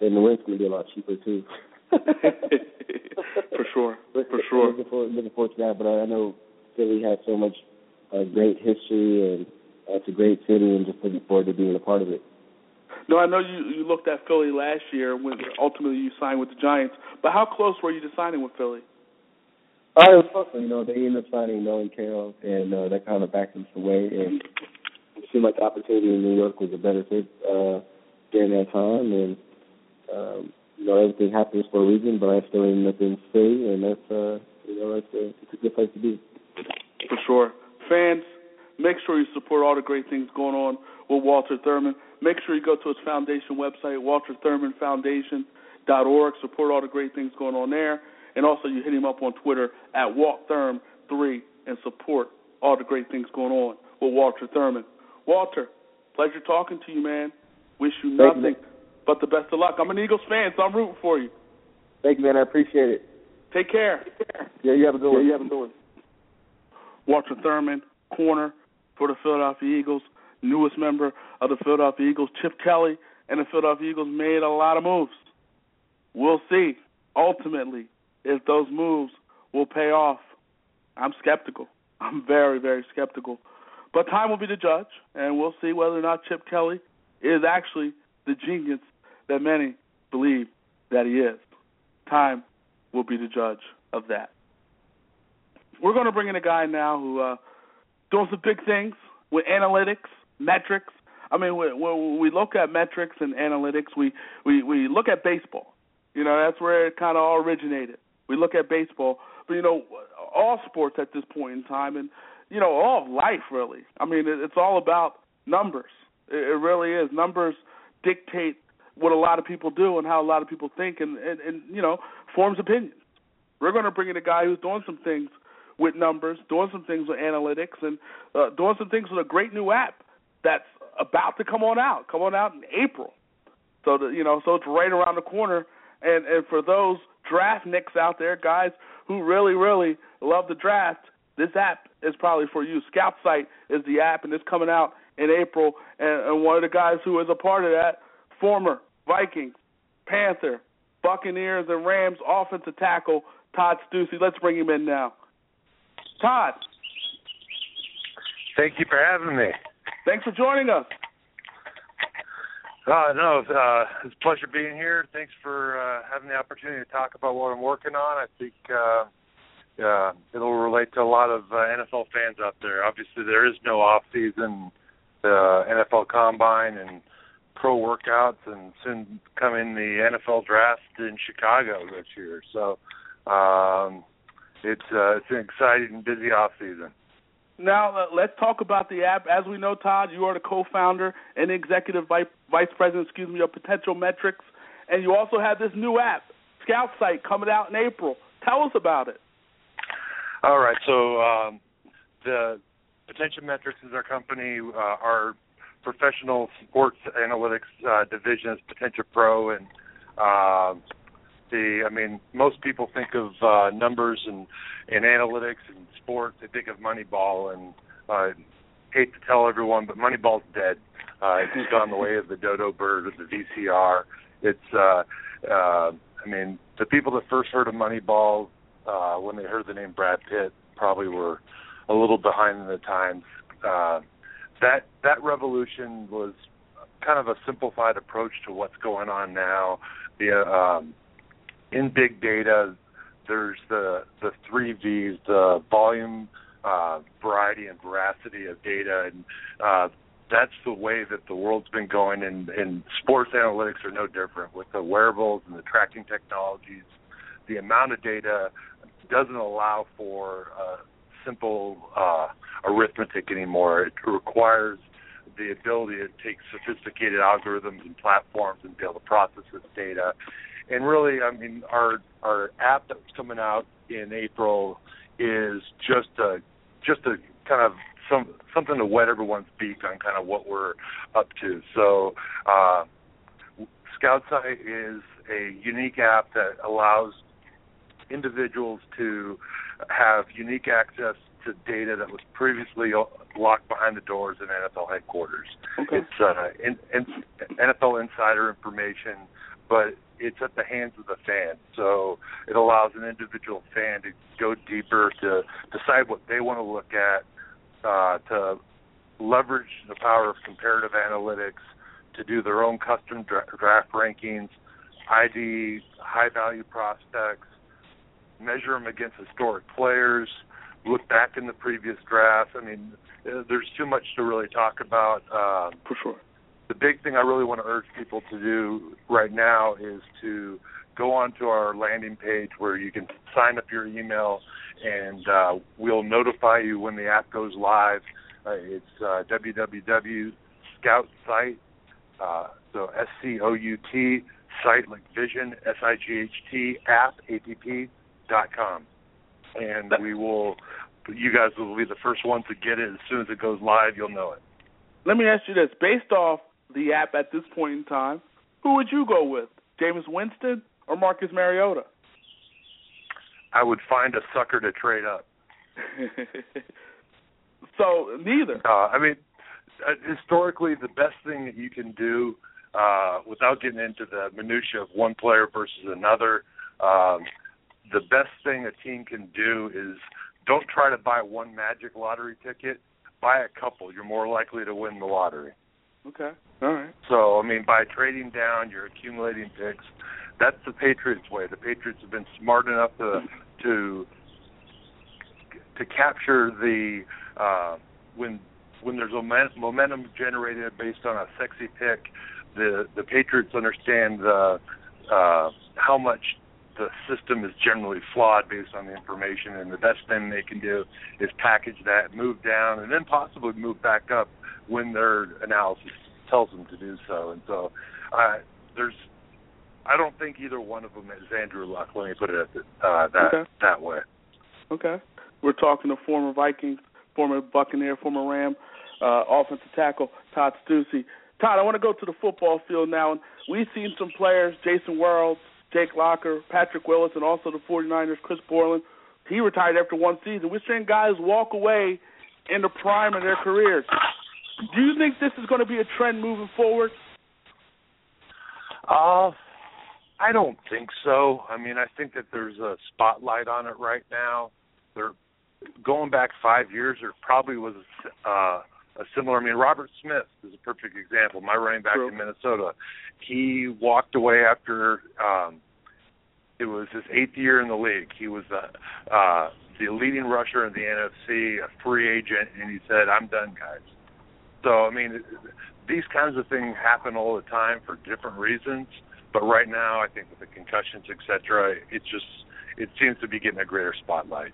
then the rent's going to be a lot cheaper too. for sure, for sure. Looking forward, looking forward to that, but I know Philly has so much uh, great history and uh, it's a great city, and just looking forward to being a part of it. No, I know you you looked at Philly last year when ultimately you signed with the Giants, but how close were you to signing with Philly? Oh, it was close. You know, they ended up signing Nolan Carroll, and uh, that kind of backed us away. And it seemed like the opportunity in New York was a better fit uh, during that time. And um, you know, everything happens for a reason, but I still up in Philly, and that's uh, you know, that's a, it's a good place to be. For sure, fans, make sure you support all the great things going on with Walter Thurmond. Make sure you go to his foundation website, walterthurmondfoundation.org. Support all the great things going on there. And also, you hit him up on Twitter at WaltTherm3 and support all the great things going on with Walter Thurmond. Walter, pleasure talking to you, man. Wish you nothing you. But the best of luck. I'm an Eagles fan, so I'm rooting for you. Thank you, man. I appreciate it. Take care. Take care. Yeah, you have a good one. Yeah, you have a good one. Walter Thurmond, corner for the Philadelphia Eagles, newest member of the Philadelphia Eagles. Chip Kelly and the Philadelphia Eagles made a lot of moves. We'll see. Ultimately, if those moves will pay off. I'm skeptical. I'm very, very skeptical. But time will be the judge, and we'll see whether or not Chip Kelly is actually the genius that many believe that he is. Time will be the judge of that. We're going to bring in a guy now who uh, doing some big things with analytics, metrics. I mean, when we look at metrics and analytics, we we we look at baseball. You know, that's where it kind of all originated. We look at baseball, but you know, all sports at this point in time, and you know, all of life really. I mean, it's all about numbers. It really is. Numbers dictate what a lot of people do and how a lot of people think, and and, and you know, forms opinions. We're going to bring in a guy who's doing some things with numbers, doing some things with analytics, and uh, doing some things with a great new app that's about to come on out. Come on out in April. So that you know, so it's right around the corner. And and for those draft nicks out there, guys who really, really love the draft, this app is probably for you. ScoutSight is the app, and it's coming out in April. And, and one of the guys who is a part of that, former Vikings, Panther, Buccaneers, and Rams offensive tackle Todd Steussie. Let's bring him in now. Todd. Thank you for having me. Thanks for joining us. Uh, no, uh, it's a pleasure being here. Thanks for uh, having the opportunity to talk about what I'm working on. I think uh, uh, it'll relate to a lot of uh, NFL fans out there. Obviously, there is no off season, uh, NFL Combine and pro workouts, and soon coming the NFL draft in Chicago this year. So um, it's uh, it's an exciting, busy off season. Now uh, let's talk about the app. As we know, Todd, you are the co-founder and executive vice, vice president, excuse me, of Potentia Metrics, and you also have this new app, ScoutSight, coming out in April. Tell us about it. All right. So um, the Potentia Metrics is our company. Uh, our professional sports analytics uh, division is Potentia Pro, and uh, the I mean, most people think of uh, numbers and and analytics and sports. They think of Moneyball, and uh, hate to tell everyone, but Moneyball's dead. Uh, it's gone the way of the dodo bird or the VCR. It's uh, uh, I mean, the people that first heard of Moneyball uh, when they heard the name Brad Pitt probably were a little behind in the times. Uh, that that revolution was kind of a simplified approach to what's going on now. The um, in big data, there's the the three V's: the volume, uh, variety, and veracity of data, and uh, that's the way that the world's been going. And, and sports analytics are no different with the wearables and the tracking technologies. The amount of data doesn't allow for uh, simple uh, arithmetic anymore. It requires the ability to take sophisticated algorithms and platforms and be able to process this data. And really, I mean, our our app that's coming out in April is just a just a kind of some something to wet everyone's beak on kind of what we're up to. So, uh, ScoutSight is a unique app that allows individuals to have unique access to data that was previously locked behind the doors in NFL headquarters. Okay. It's uh, in, in, NFL insider information, but it's at the hands of the fan. So it allows an individual fan to go deeper to decide what they want to look at, uh, to leverage the power of comparative analytics to do their own custom draft rankings, ID high value prospects, measure them against historic players, look back in the previous draft. I mean, uh, there's too much to really talk about. Um, For sure. The big thing I really want to urge people to do right now is to go onto our landing page where you can sign up your email and uh, we'll notify you when the app goes live. Uh, it's uh, www.scoutsight, uh, so S C O U T, site like vision, S I G H T, app, A P P, dot com. And we will, you guys will be the first ones to get it. As soon as it goes live, you'll know it. Let me ask you this: based off the app at this point in time, who would you go with, Jameis Winston or Marcus Mariota? I would find a sucker to trade up. so neither. Uh, I mean, uh, historically, the best thing that you can do, uh, without getting into the minutia of one player versus another, um, the best thing a team can do is don't try to buy one magic lottery ticket. Buy a couple. You're more likely to win the lottery. Okay. All right. So I mean, by trading down, you're accumulating picks. That's the Patriots' way. The Patriots have been smart enough to to to capture the uh, when when there's a momentum generated based on a sexy pick. The the Patriots understand the uh, how much the system is generally flawed based on the information, and the best thing they can do is package that, move down, and then possibly move back up when their analysis tells them to do so. And so, uh, there's, I don't think either one of them is Andrew Luck. Let me put it uh, that okay. that way. Okay, we're talking to former Vikings, former Buccaneer, former Ram, uh, offensive tackle Todd Steussie. Todd, I want to go to the football field now, and we've seen some players, Jason Worilds, Jake Locker, Patrick Willis, and also the 49ers, Chris Borland. He retired after one season. We're seeing guys walk away in the prime of their careers. Do you think this is going to be a trend moving forward? Uh, I don't think so. I mean, I think that there's a spotlight on it right now. They're going back five years. There probably was uh, a similar. I mean, Robert Smith is a perfect example. My running back True. in Minnesota. He walked away after um, it was his eighth year in the league. He was uh, uh, the leading rusher in the NFC, a free agent, and he said, "I'm done, guys." So I mean, these kinds of things happen all the time for different reasons. But right now, I think with the concussions, etc., it just it seems to be getting a greater spotlight.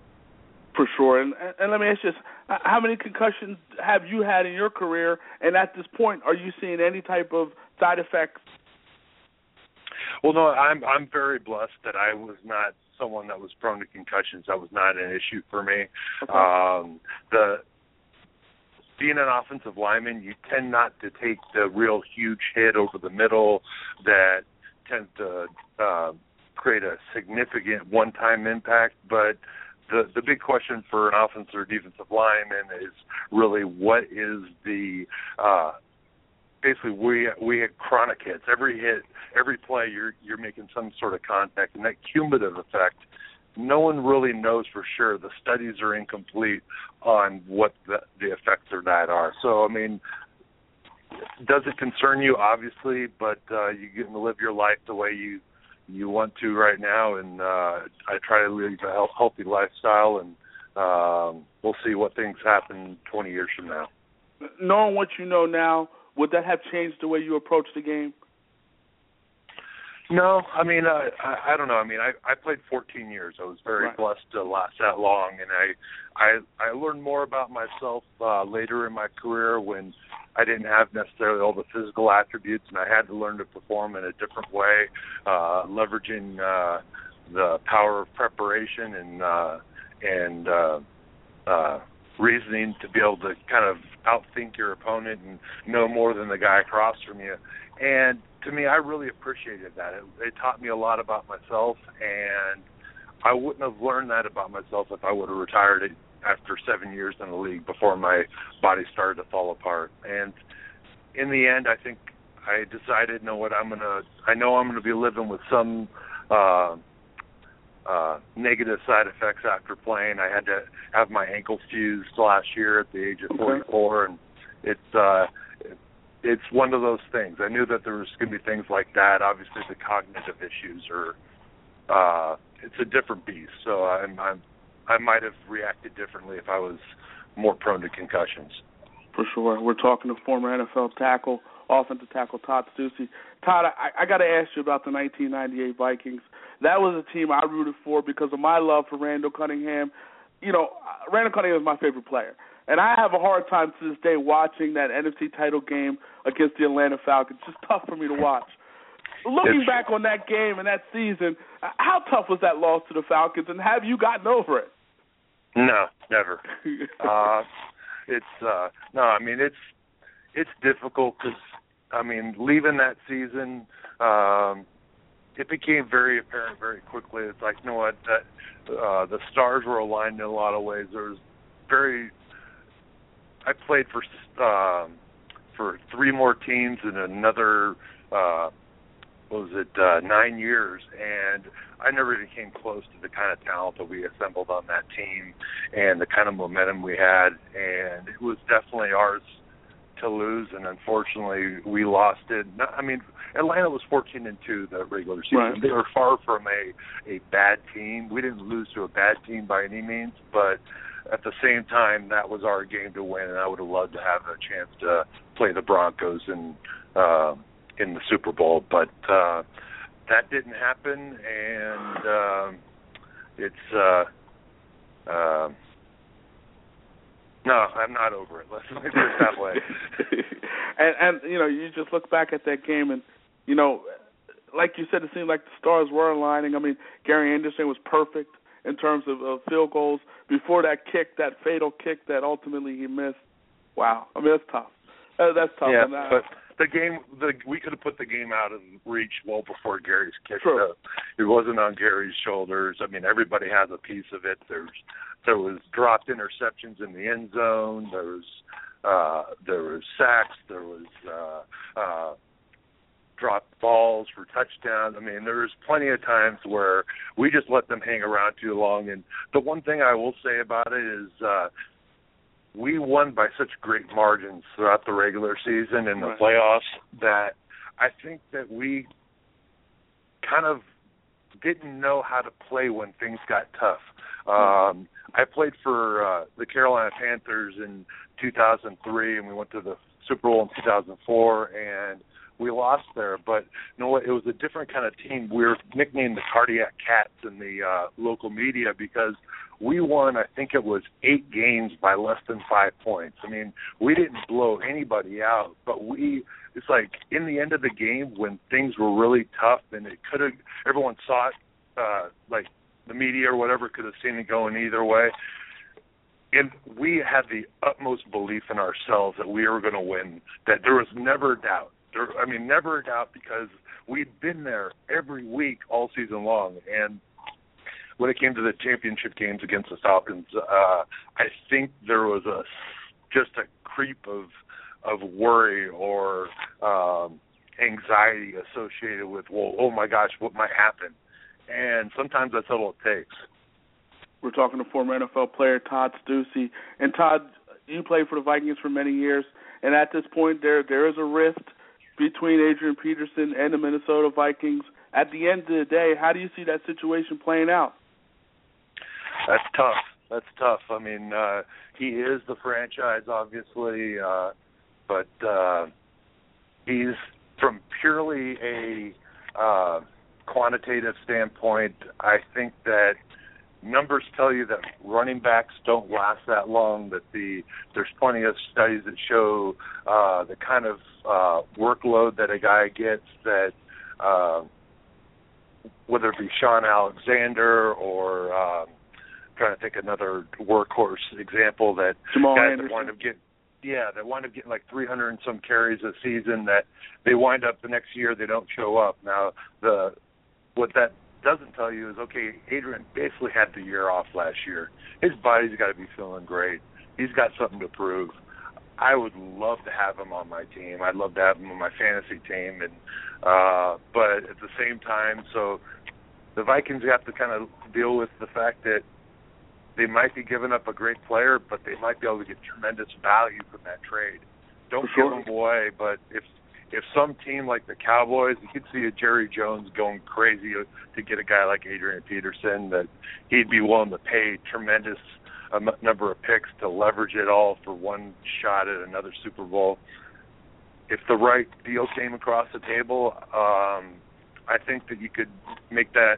For sure. And and let me ask you this: How many concussions have you had in your career? And at this point, are you seeing any type of side effects? Well, no, I'm I'm very blessed that I was not someone that was prone to concussions. That was not an issue for me. Okay. Um, the being an offensive lineman, you tend not to take the real huge hit over the middle that tends to uh, create a significant one-time impact. But the the big question for an offensive or defensive lineman is really what is the uh, basically we we had chronic hits. Every hit, every play, you're you're making some sort of contact, and that cumulative effect. No one really knows for sure. The studies are incomplete on what the the effects of that are. So I mean, does it concern you? Obviously, but uh, you get to live your life the way you you want to right now, and uh, I try to live a healthy lifestyle, and um, we'll see what things happen 20 years from now. Knowing what you know now, would that have changed the way you approach the game? No, I mean, uh, I, I don't know. I mean, I, I played 14 years. I was very right. blessed to last that long, and I, I, I learned more about myself uh, later in my career when I didn't have necessarily all the physical attributes, and I had to learn to perform in a different way, uh, leveraging uh, the power of preparation and uh, and uh, uh, reasoning to be able to kind of outthink your opponent and know more than the guy across from you. And to me, I really appreciated that. It, it taught me a lot about myself, and I wouldn't have learned that about myself if I would have retired after seven years in the league before my body started to fall apart. And in the end, I think I decided, you know what, I'm gonna. I know I'm gonna be living with some. Uh, uh, negative side effects after playing. I had to have my ankle fused last year at the age of 44, and it's uh, it's one of those things. I knew that there was going to be things like that. Obviously, the cognitive issues are uh, it's a different beast. So I'm, I'm I might have reacted differently if I was more prone to concussions. For sure, we're talking to former NFL tackle, offensive tackle Todd Steussie. Todd, I, I got to ask you about the 1998 Vikings that was a team I rooted for because of my love for Randall Cunningham. You know, Randall Cunningham is my favorite player. And I have a hard time to this day watching that NFC title game against the Atlanta Falcons. It's just tough for me to watch. Looking back on that game and that season, how tough was that loss to the Falcons, and have you gotten over it? No, never. uh, it's uh, no, I mean it's it's difficult because I mean leaving that season, um, it became very apparent very quickly. It's like, you know what, that uh, the stars were aligned in a lot of ways. There was very. I played for um, for three more teams in another. Uh, what was it uh, nine years, and I never even came close to the kind of talent that we assembled on that team and the kind of momentum we had, and it was definitely ours to lose, and unfortunately we lost it. I mean, Atlanta was 14 and two the regular season. Right. They were far from a a bad team. We didn't lose to a bad team by any means, but at the same time, that was our game to win, and I would have loved to have a chance to play the Broncos in uh, in the Super Bowl, but uh, that didn't happen, and uh, it's. Uh, uh, no, I'm not over it. Let's put it that way. and and you know, you just look back at that game, and you know, like you said, it seemed like the stars were aligning. I mean, Gary Anderson was perfect in terms of, of field goals before that kick, that fatal kick that ultimately he missed. Wow, I mean that's tough. Uh, that's tough. Yeah, that. but the game, the we could have put the game out of reach well before Gary's kick. True. So it wasn't on Gary's shoulders. I mean, everybody has a piece of it. There's there was dropped interceptions in the end zone. There was uh, there was sacks. There was uh, uh, dropped balls for touchdowns. I mean, there was plenty of times where we just let them hang around too long. And the one thing I will say about it is. uh we won by such great margins throughout the regular season and the playoffs that I think that we kind of didn't know how to play when things got tough. Um, I played for uh, the Carolina Panthers in 2003, and we went to the Super Bowl in 2004, and we lost there. But you know what? It was a different kind of team. We were nicknamed the Cardiac Cats in the uh, local media because we won. I think it was eight games by less than five points. I mean, we didn't blow anybody out, but we. It's like in the end of the game when things were really tough, and it could have. Everyone saw it. Uh, like the media or whatever could have seen it going either way. and we had the utmost belief in ourselves that we were going to win. That there was never doubt. I mean, never doubt because we'd been there every week all season long. And when it came to the championship games against the Falcons, uh, I think there was a just a creep of of worry or um, anxiety associated with, well, oh my gosh, what might happen? And sometimes that's all it takes. We're talking to former NFL player Todd Steussie. And Todd, you played for the Vikings for many years, and at this point, there there is a rift between Adrian Peterson and the Minnesota Vikings. At the end of the day, how do you see that situation playing out? That's tough. That's tough. I mean, uh, he is the franchise, obviously, uh, but uh, he's from purely a uh, quantitative standpoint. I think that numbers tell you that running backs don't last that long. That the there's plenty of studies that show uh, the kind of uh, workload that a guy gets that. Uh, whether it be Shaun Alexander or um, trying to think another workhorse example that Jamal guys Anderson. that wind up getting yeah, that wind up getting like 300 and some carries a season that they wind up the next year they don't show up. Now the what that doesn't tell you is okay, Adrian basically had the year off last year. His body's got to be feeling great. He's got something to prove. I would love to have him on my team. I'd love to have him on my fantasy team, and uh, but at the same time, so the Vikings have to kind of deal with the fact that they might be giving up a great player, but they might be able to get tremendous value from that trade. Don't sure. give him away, but if if some team like the Cowboys, you could see a Jerry Jones going crazy to get a guy like Adrian Peterson that he'd be willing to pay tremendous um, number of picks to leverage it all for one shot at another Super Bowl. If the right deal came across the table, um, I think that you could make that.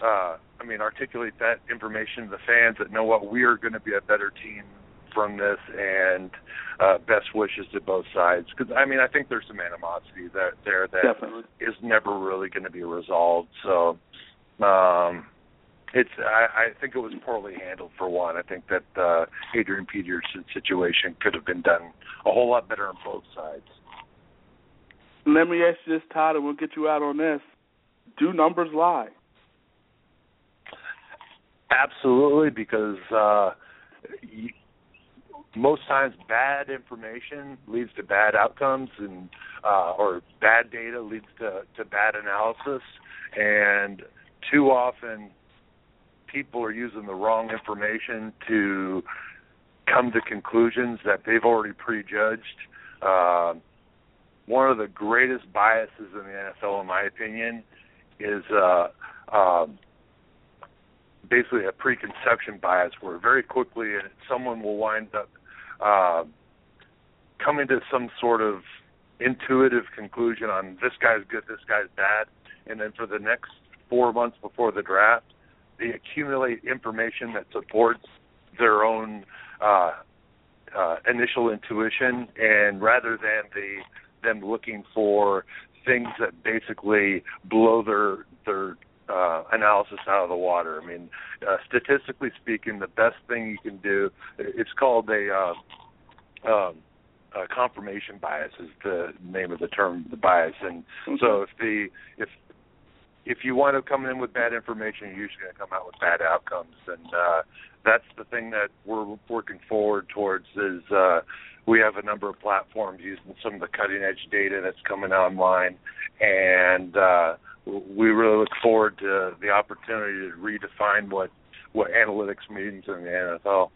Uh, I mean, articulate that information to the fans that know what we are going to be a better team from this, and uh, best wishes to both sides. Because I mean, I think there's some animosity that there that Definitely. is never really going to be resolved. So, um, it's I, I think it was poorly handled for one. I think that uh, Adrian Peterson's situation could have been done a whole lot better on both sides. Let me ask you this, Todd, and we'll get you out on this. Do numbers lie? Absolutely, because uh, you, most times bad information leads to bad outcomes, and uh, or bad data leads to, to bad analysis, and too often people are using the wrong information to come to conclusions that they've already prejudged. Uh, one of the greatest biases in the NFL, in my opinion, is uh, um, basically a preconception bias, where very quickly someone will wind up uh, coming to some sort of intuitive conclusion on this guy's good, this guy's bad, and then for the next four months before the draft, they accumulate information that supports their own uh, uh, initial intuition, and rather than the them looking for things that basically blow their their uh, analysis out of the water. I mean, uh, statistically speaking, the best thing you can do it's called a uh, um, uh, confirmation bias is the name of the term, the bias. And so if the if if you wind up coming in with bad information, you're usually going to come out with bad outcomes, and uh, that's the thing that we're working forward towards. Is uh, we have a number of platforms using some of the cutting edge data that's coming online, and uh, we really look forward to the opportunity to redefine what what analytics means in the NFL.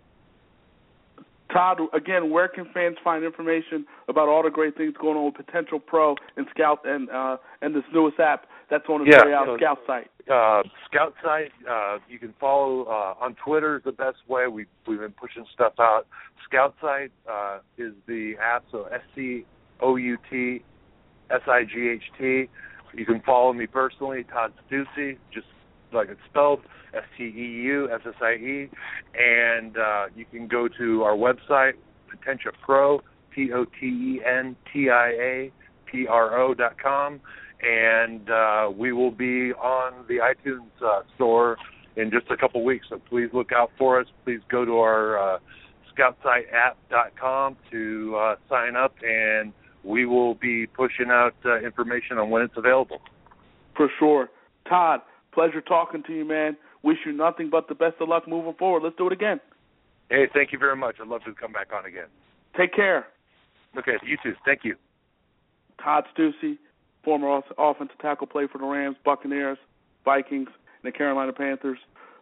Todd, again, where can fans find information about all the great things going on with Potentia Pro and Scout and uh, and this newest app that's on its Yeah, way out, so- ScoutSight? uh, ScoutSight. Uh, you can follow uh, on Twitter is the best way. We we've been pushing stuff out. ScoutSight uh, is the app. So S C O U T S I G H T. You can follow me personally, Todd Steussie, just like it's spelled S T E U S S I E, and uh, you can go to our website Potentia Pro P O T E N T I A P R O dot com and uh, we will be on the iTunes uh, store in just a couple weeks. So please look out for us. Please go to our uh, scoutsightapp.com to uh, sign up, and we will be pushing out uh, information on when it's available. For sure. Todd, pleasure talking to you, man. Wish you nothing but the best of luck moving forward. Let's do it again. Hey, thank you very much. I'd love to come back on again. Take care. Okay, you too. Thank you. Todd Steussie, former offensive tackle, played for the Rams, Buccaneers, Vikings, and the Carolina Panthers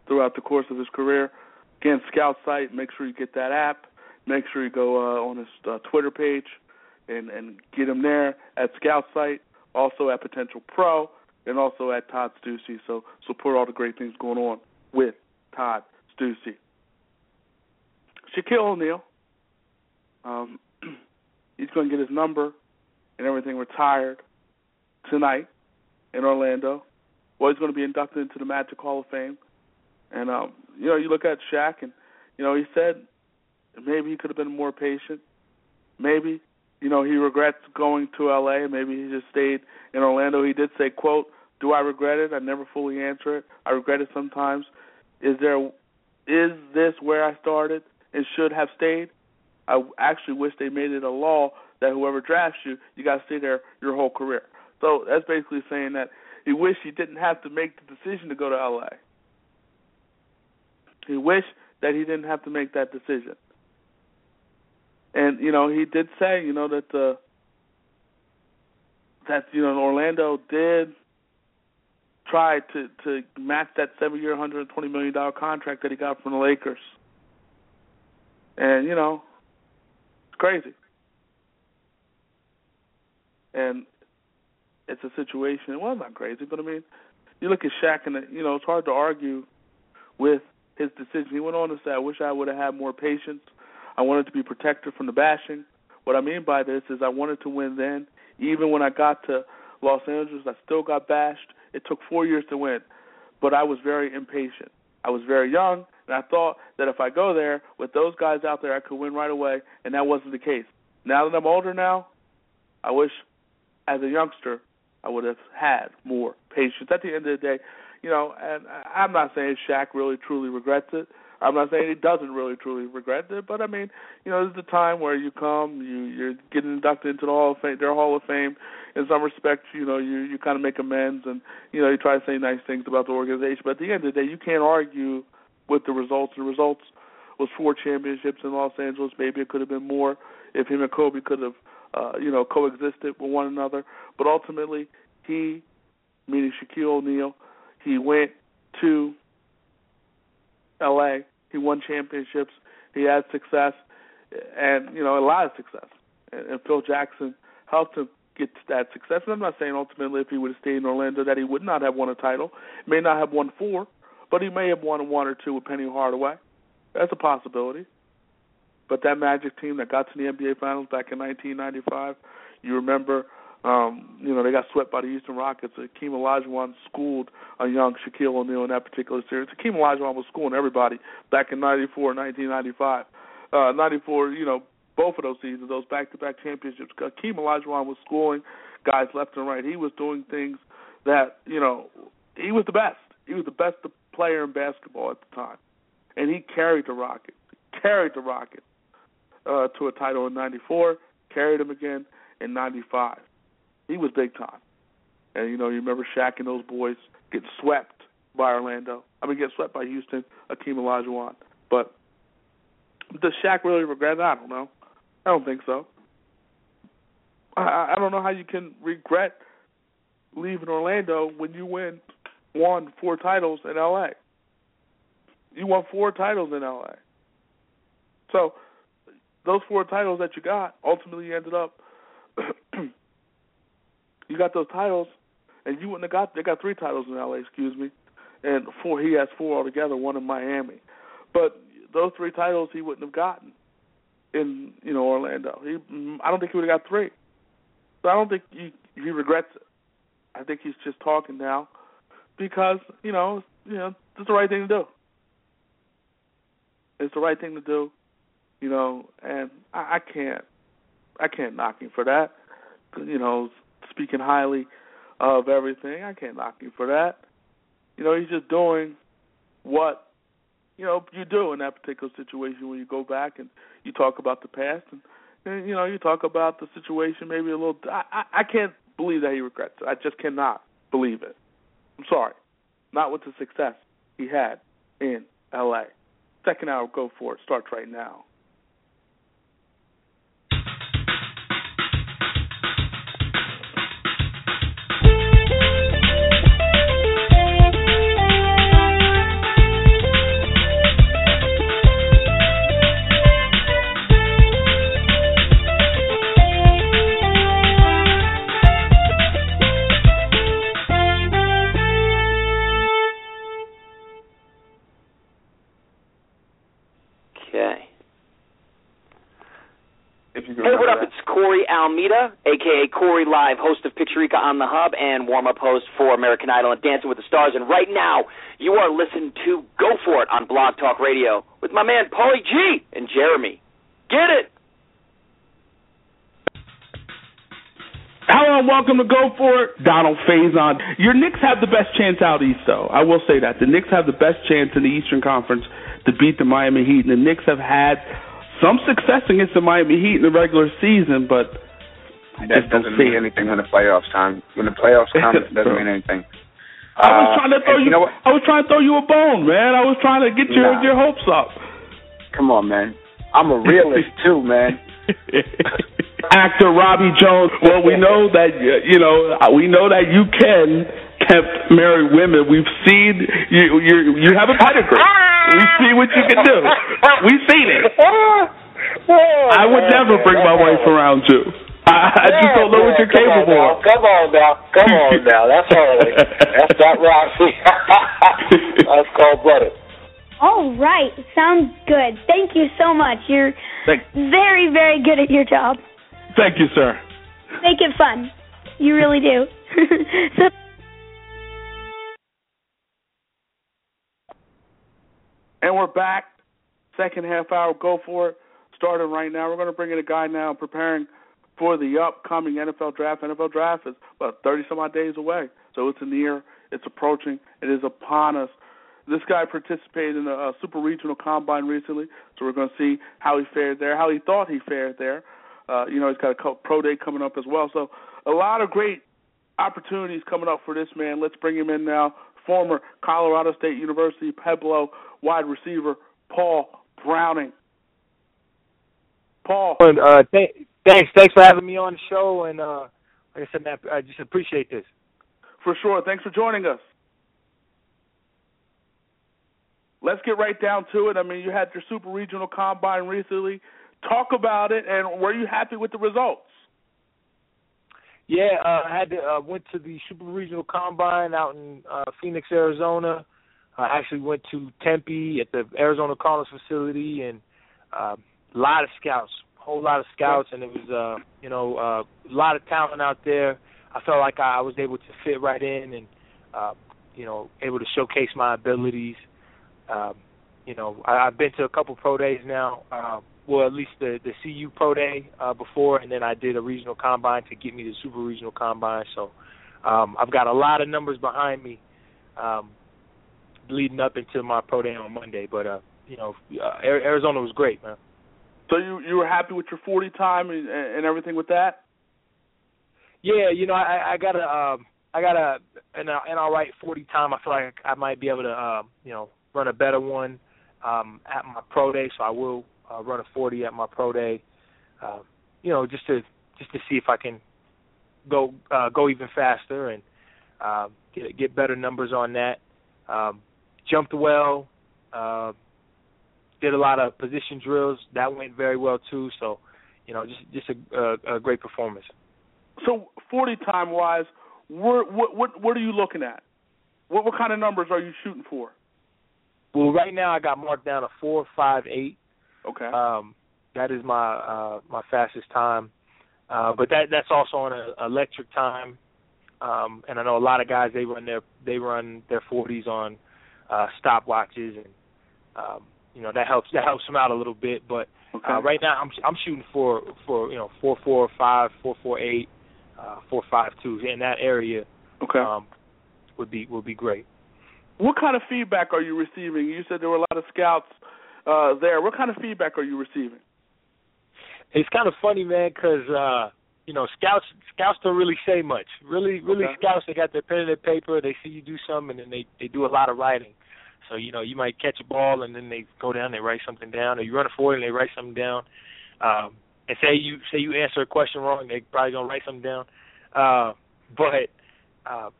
throughout the course of his career. Again, ScoutSight. Make sure you get that app. Make sure you go uh, on his uh, Twitter page and and get him there at ScoutSight. Also at Potentia Pro and also at Todd Steussie. So support all the great things going on with Todd Steussie. Shaquille O'Neal. Um, he's going to get his number and everything retired tonight in Orlando. Well, he's going to be inducted into the Magic Hall of Fame. And um, you know, you look at Shaq, and you know, he said maybe he could have been more patient. Maybe you know he regrets going to L.A. Maybe he just stayed in Orlando. He did say, "quote Do I regret it? I never fully answer it. I regret it sometimes. Is there is this where I started and should have stayed? I actually wish they made it a law that whoever drafts you, you got to stay there your whole career. So that's basically saying that he wished he didn't have to make the decision to go to LA. He wished that he didn't have to make that decision. And you know, he did say, you know, that the that you know Orlando did try to to match that seven year, hundred and twenty million dollar contract that he got from the Lakers. And you know, it's crazy. And it's a situation. Well, not crazy, but I mean, you look at Shaq, and you know, it's hard to argue with his decision. He went on to say, "I wish I would have had more patience. I wanted to be protected from the bashing. What I mean by this is I wanted to win then. Even when I got to Los Angeles, I still got bashed. It took four years to win, but I was very impatient. I was very young, and I thought that if I go there with those guys out there, I could win right away, and that wasn't the case. Now that I'm older now, I wish as a youngster I would have had more patience. At the end of the day, you know, and I'm not saying Shaq really truly regrets it. I'm not saying he doesn't really truly regret it, but I mean, you know, this is the time where you come, you you're getting inducted into the Hall of Fame, their Hall of Fame. In some respects, you know, you you kind of make amends, and you know, you try to say nice things about the organization. But at the end of the day, you can't argue with the results. The results was four championships in Los Angeles. Maybe it could have been more if him and Kobe could have, uh, you know, coexisted with one another. But ultimately, he, meaning Shaquille O'Neal, he went to L.A. He won championships. He had success, and you know a lot of success. And, and Phil Jackson helped him get to that success. And I'm not saying ultimately if he would have stayed in Orlando that he would not have won a title. May not have won four, but he may have won one or two with Penny Hardaway. That's a possibility. But that Magic team that got to the NBA Finals back in 1995, you remember um, you know, they got swept by the Houston Rockets. Akeem Olajuwon schooled a young Shaquille O'Neal in that particular series. Akeem Olajuwon was schooling everybody back in '94, 1995, uh, '94. You know, both of those seasons, those back-to-back championships. Akeem Olajuwon was schooling guys left and right. He was doing things that you know, he was the best. He was the best player in basketball at the time, and he carried the Rockets. Carried the Rockets uh, to a title in '94. Carried them again in '95 he was big time. And you know, you remember Shaq and those boys get swept by Orlando. I mean, get swept by Houston, Akeem Olajuwon. But does Shaq really regret it? I don't know. I don't think so. I, I don't know how you can regret leaving Orlando when you win won four titles in LA. You won four titles in LA. So those four titles that you got ultimately ended up you got those titles, and you wouldn't have got. They got three titles in LA, excuse me, and four. He has four altogether, one in Miami. But those three titles he wouldn't have gotten in you know Orlando. He, I don't think he would have got three. So I don't think he he regrets it. I think he's just talking now because you know you know it's the right thing to do. It's the right thing to do, you know, and I, I can't I can't knock him for that. You know, speaking highly of everything. I can't knock him for that. You know, he's just doing what you know you do in that particular situation when you go back and you talk about the past and, and you know you talk about the situation maybe a little. I, I I can't believe that he regrets it. I just cannot believe it. I'm sorry, not with the success he had in L.A. Second hour, go for it. Starts right now. Almeida, aka Corey Live, host of Picturica on the Hub and warm-up host for American Idol and Dancing with the Stars. And right now, you are listening to Go For It on Blog Talk Radio with my man Paulie G and Jeremy. Get it? Hello and welcome to Go For It. Donald Faison. Your Knicks have the best chance out east, though. I will say that the Knicks have the best chance in the Eastern Conference to beat the Miami Heat, and the Knicks have had some success against the Miami Heat in the regular season, but That doesn't mean anything when the playoffs time. When the playoffs come, it doesn't mean anything. I was uh, trying to throw you. you know? I was trying to throw you a bone, man. I was trying to get your nah. your hopes up. Come on, man. I'm a realist too, man. Actor Robbie Jones. Well, we know that you know we know that you can tempt married women. We've seen you. You you have a pedigree. We see what you can do. We've seen it. I would never bring my wife around you. I, I just don't know what you're capable of. Come on now, come on now. That's early. That's not Roxy. That's cold blooded. All right, sounds good. Thank you so much. You're Thank- very, very good at your job. Thank you, sir. Make it fun. You really do. so And we're back. Second half hour, go for it. Starting right now. We're going to bring in a guy now preparing for the upcoming NFL draft. NFL draft is about 30 some odd days away. So it's near, it's approaching, it is upon us. This guy participated in a, a super regional combine recently, so we're going to see how he fared there, how he thought he fared there. Uh, you know, he's got a pro day coming up as well. So a lot of great opportunities coming up for this man. Let's bring him in now. Former Colorado State University Pueblo wide receiver Paul Browning. Paul. Uh, th- thanks, thanks for having me on the show, and uh, like I said, man, I just appreciate this. For sure. Thanks for joining us. Let's get right down to it. I mean, you had your super regional combine recently. Talk about it, and were you happy with the results? Yeah, uh, I had to uh, went to the super regional combine out in uh, Phoenix, Arizona. I actually went to Tempe at the Arizona College facility, and uh, a lot of scouts, whole lot of scouts, and it was uh, you know uh, a lot of talent out there. I felt like I was able to fit right in, and uh, you know able to showcase my abilities. Um, you know, I, I've been to a couple pro days now. Uh, well, at least the the CU pro day uh, before, and then I did a regional combine to get me the super regional combine. So um, I've got a lot of numbers behind me. Um, leading up into my pro day on Monday. But uh, you know, uh, Arizona was great, man. So you you were happy with your 40 time and, and everything with that? Yeah, you know, I I got a um I got a an an all right 40 time. I feel like I might be able to um you know run a better one um at my pro day, so I will uh, run a 40 at my pro day. Uh, you know, just to just to see if I can go uh, go even faster and uh, get get better numbers on that. Um, jumped well, uh, did a lot of position drills. That went very well too. So, you know, just just a, a, a great performance. So, forty time wise, what what what are you looking at? What what kind of numbers are you shooting for? Well, right now I got marked down to four five eight. Okay. Um, that is my uh, my fastest time, uh, but that that's also on an electric time. Um, and I know a lot of guys they run their they run their forties on uh, stopwatches, and um, you know that helps that helps them out a little bit. But okay. uh, right now, I'm I'm shooting for for you know four four five, four four eight, uh, four five two in that area. Okay. Um, would be would be great. what kind of feedback are you receiving? You said there were a lot of scouts uh, there. What kind of feedback are you receiving? It's kind of funny, man, because uh, you know scouts scouts don't really say much. Really, really Okay. scouts they got their pen and their paper. They see you do something, and then they they do a lot of writing. So you know you might catch a ball, and then they go down, they write something down, or you run a forward and they write something down. Um, and say you say you answer a question wrong, they probably gonna write something down. Uh, but uh,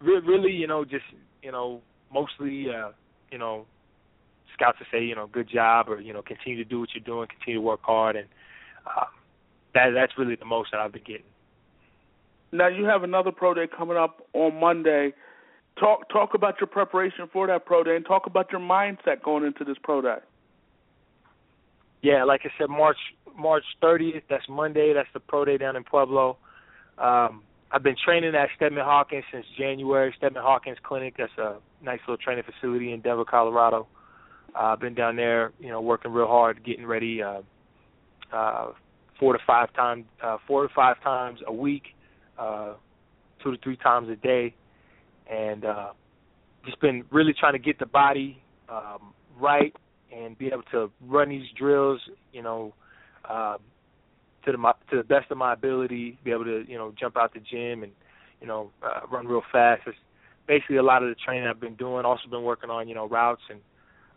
re- really, you know, just you know, mostly, uh, you know, scouts to say, you know, good job, or you know, continue to do what you're doing, continue to work hard, and uh, that that's really the most that I've been getting. Now you have another pro day coming up on Monday. Talk talk about your preparation for that pro day and talk about your mindset going into this pro day. Yeah, like I said, March March 30th. That's Monday. That's the pro day down in Pueblo. Um, I've been training at Steadman Hawkins since January. Steadman Hawkins Clinic. That's a nice little training facility in Denver, Colorado. Uh, I've been down there, you know, working real hard, getting ready. Uh, uh, four to five times, uh, four to five times a week, uh, two to three times a day, and uh, just been really trying to get the body um, right and be able to run these drills, you know, uh, to the my, to the best of my ability. Be able to, you know, jump out the gym and, you know, uh, run real fast. It's basically a lot of the training I've been doing. Also been working on, you know, routes and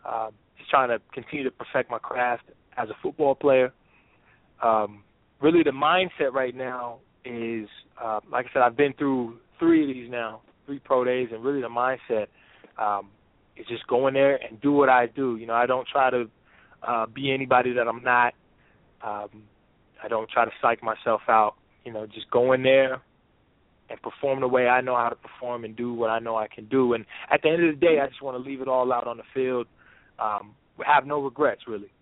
uh, just trying to continue to perfect my craft as a football player. Um, really, the mindset right now is, uh, like I said, I've been through three of these now, three pro days, and really the mindset um, is just go in there and do what I do. You know, I don't try to uh, be anybody that I'm not. Um, I don't try to psych myself out. You know, just go in there and perform the way I know how to perform and do what I know I can do. And at the end of the day, I just want to leave it all out on the field. Um, have no regrets, really.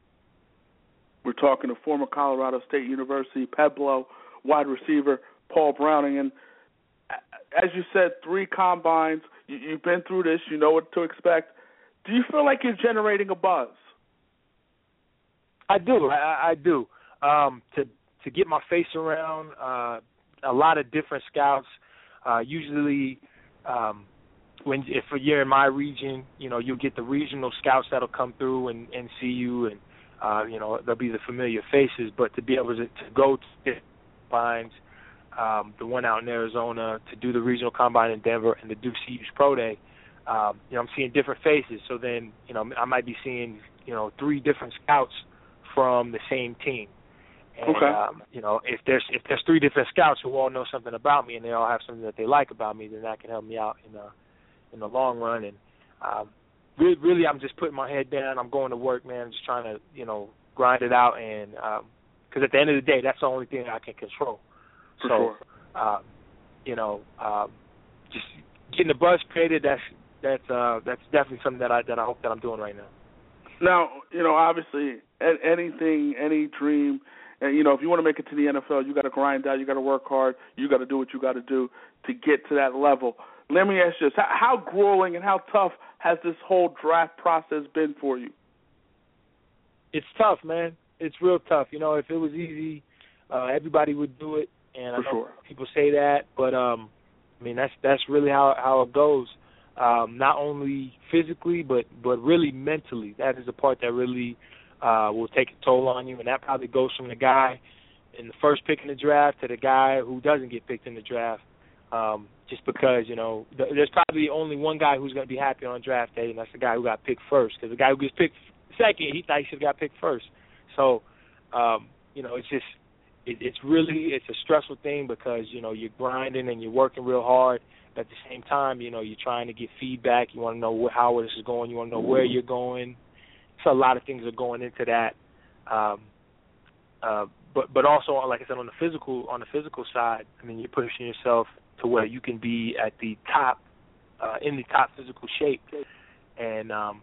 We're talking to former Colorado State University Pueblo wide receiver Paul Browning, and as you said, three combines. You, you've been through this. You know what to expect. Do you feel like you're generating a buzz? I do. I, I- do. Um, to to get my face around uh, a lot of different scouts. Uh, usually, um, when if you're in my region, you know you'll get the regional scouts that'll come through and, and see you, and uh, you know they'll be the familiar faces. But to be able to, to go to combines, um, the one out in Arizona, to do the regional combine in Denver, and to do CU's Pro Day, um, you know I'm seeing different faces. So then you know I might be seeing you know three different scouts from the same team. And, Okay. um, you know, if there's if there's three different scouts who all know something about me and they all have something that they like about me, then that can help me out in the in the long run. And um, really, really, I'm just putting my head down. I'm going to work, man. I'm just trying to you know grind it out, and because at the end of the day, that's the only thing I can control. For so, sure. uh, you know, um, just getting the buzz created. That's that's uh, that's definitely something that I that I hope that I'm doing right now. Now, you know, obviously, anything, any dream, and you know, if you want to make it to the NFL, you got to grind out, you got to work hard, you got to do what you got to do to get to that level. Let me ask you this: how, how grueling and how tough has this whole draft process been for you? It's tough, man. It's real tough. You know, if it was easy, uh, everybody would do it. And I know sure. people say that, but um, I mean that's that's really how how it goes. Um, not only physically, but but really mentally. That is the part that really uh, will take a toll on you, and that probably goes from the guy in the first pick in the draft to the guy who doesn't get picked in the draft. Um, just because you know, th- there's probably only one guy who's going to be happy on draft day, and that's the guy who got picked first. Because the guy who gets picked second, he thought he should have got picked first. So, um, you know, it's just it, it's really it's a stressful thing because you know you're grinding and you're working real hard. At the same time, you know you're trying to get feedback. You want to know wh- how this is going. You want to know where you're going. So a lot of things are going into that. Um, uh, but but also, like I said, on the physical on the physical side, I mean, you're pushing yourself to where you can be at the top, uh, in the top physical shape, and um,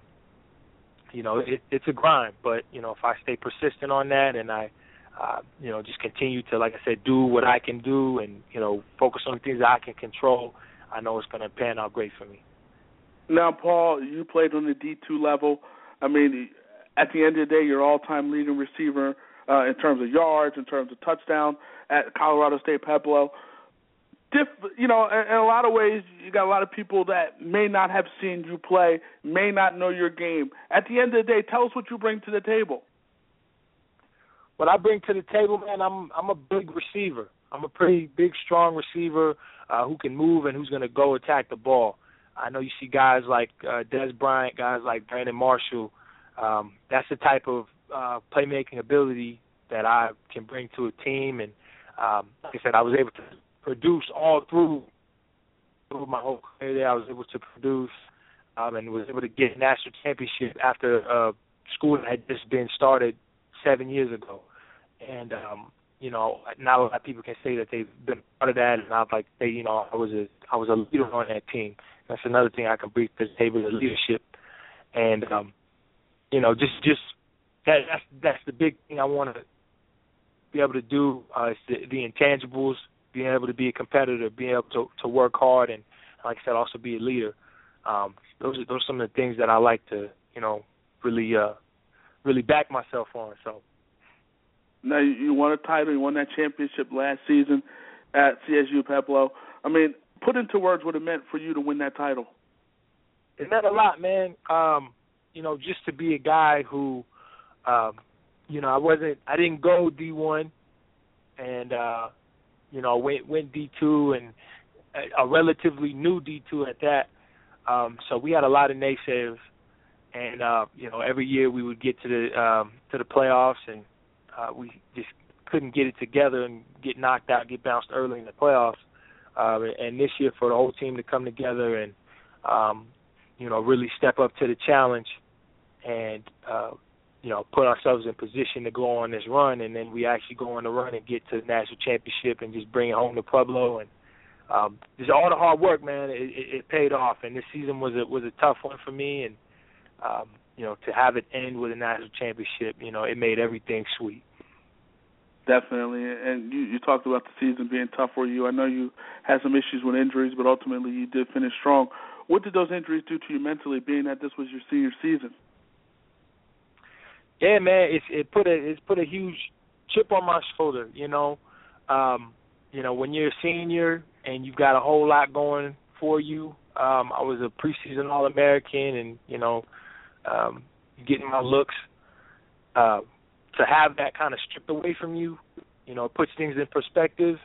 you know it, it's a grind. But you know, if I stay persistent on that and I uh, you know, just continue to, like I said, do what I can do and, you know, focus on the things I can control, I know it's going to pan out great for me. Now, Paul, you played on the D2 level. I mean, at the end of the day, you're all-time leading receiver uh, in terms of yards, in terms of touchdown at Colorado State Pueblo. diff- you know, in a lot of ways, you got a lot of people that may not have seen you play, may not know your game. At the end of the day, tell us what you bring to the table. What I bring to the table, man, I'm I'm a big receiver. I'm a pretty big, strong receiver uh, who can move and who's going to go attack the ball. I know you see guys like uh, Dez Bryant, guys like Brandon Marshall. Um, that's the type of uh, playmaking ability that I can bring to a team. And um, like I said, I was able to produce all through, my whole career there. I was able to produce um, and was able to get national championship after uh, school that had just been started seven years ago. And um, you know, not a lot of people can say that they've been part of that, and I like they, you know, I was a I was a leader on that team. That's another thing I can bring to the table: is leadership, and um, you know, just just that that's that's the big thing I want to be able to do. Uh, is the, the intangibles, being able to be a competitor, being able to to work hard, and like I said, also be a leader. Um, those are those are some of the things that I like to, you know, really uh, really back myself on. So now you won a title, you won that championship last season at CSU Pueblo. I mean, put into words what it meant for you to win that title. It meant a lot, man. Um, you know, just to be a guy who, um, you know, I wasn't, I didn't go D one, and uh, you know, went went D two and a, a relatively new D two at that. Um, so we had a lot of naysayers, and uh, you know, every year we would get to the um, to the playoffs and uh, we just couldn't get it together and get knocked out, get bounced early in the playoffs. Uh, and this year, for the whole team to come together and um, you know really step up to the challenge and uh, you know put ourselves in position to go on this run, and then we actually go on the run and get to the national championship and just bring it home to Pueblo and. Um, just all the hard work, man. It, it, it paid off, and this season was a was a tough one for me. And um, you know, to have it end with a national championship, you know, it made everything sweet. Definitely, and you, you talked about the season being tough for you. I know you had some issues with injuries, but ultimately you did finish strong. What did those injuries do to you mentally, being that this was your senior season? Yeah, man, it's it put a it's put a huge chip on my shoulder. You know, um, you know when you're a senior and you've got a whole lot going for you. Um, I was a preseason All American, and you know, um, getting my looks. Uh, to have that kind of stripped away from you, you know, it puts things in perspective.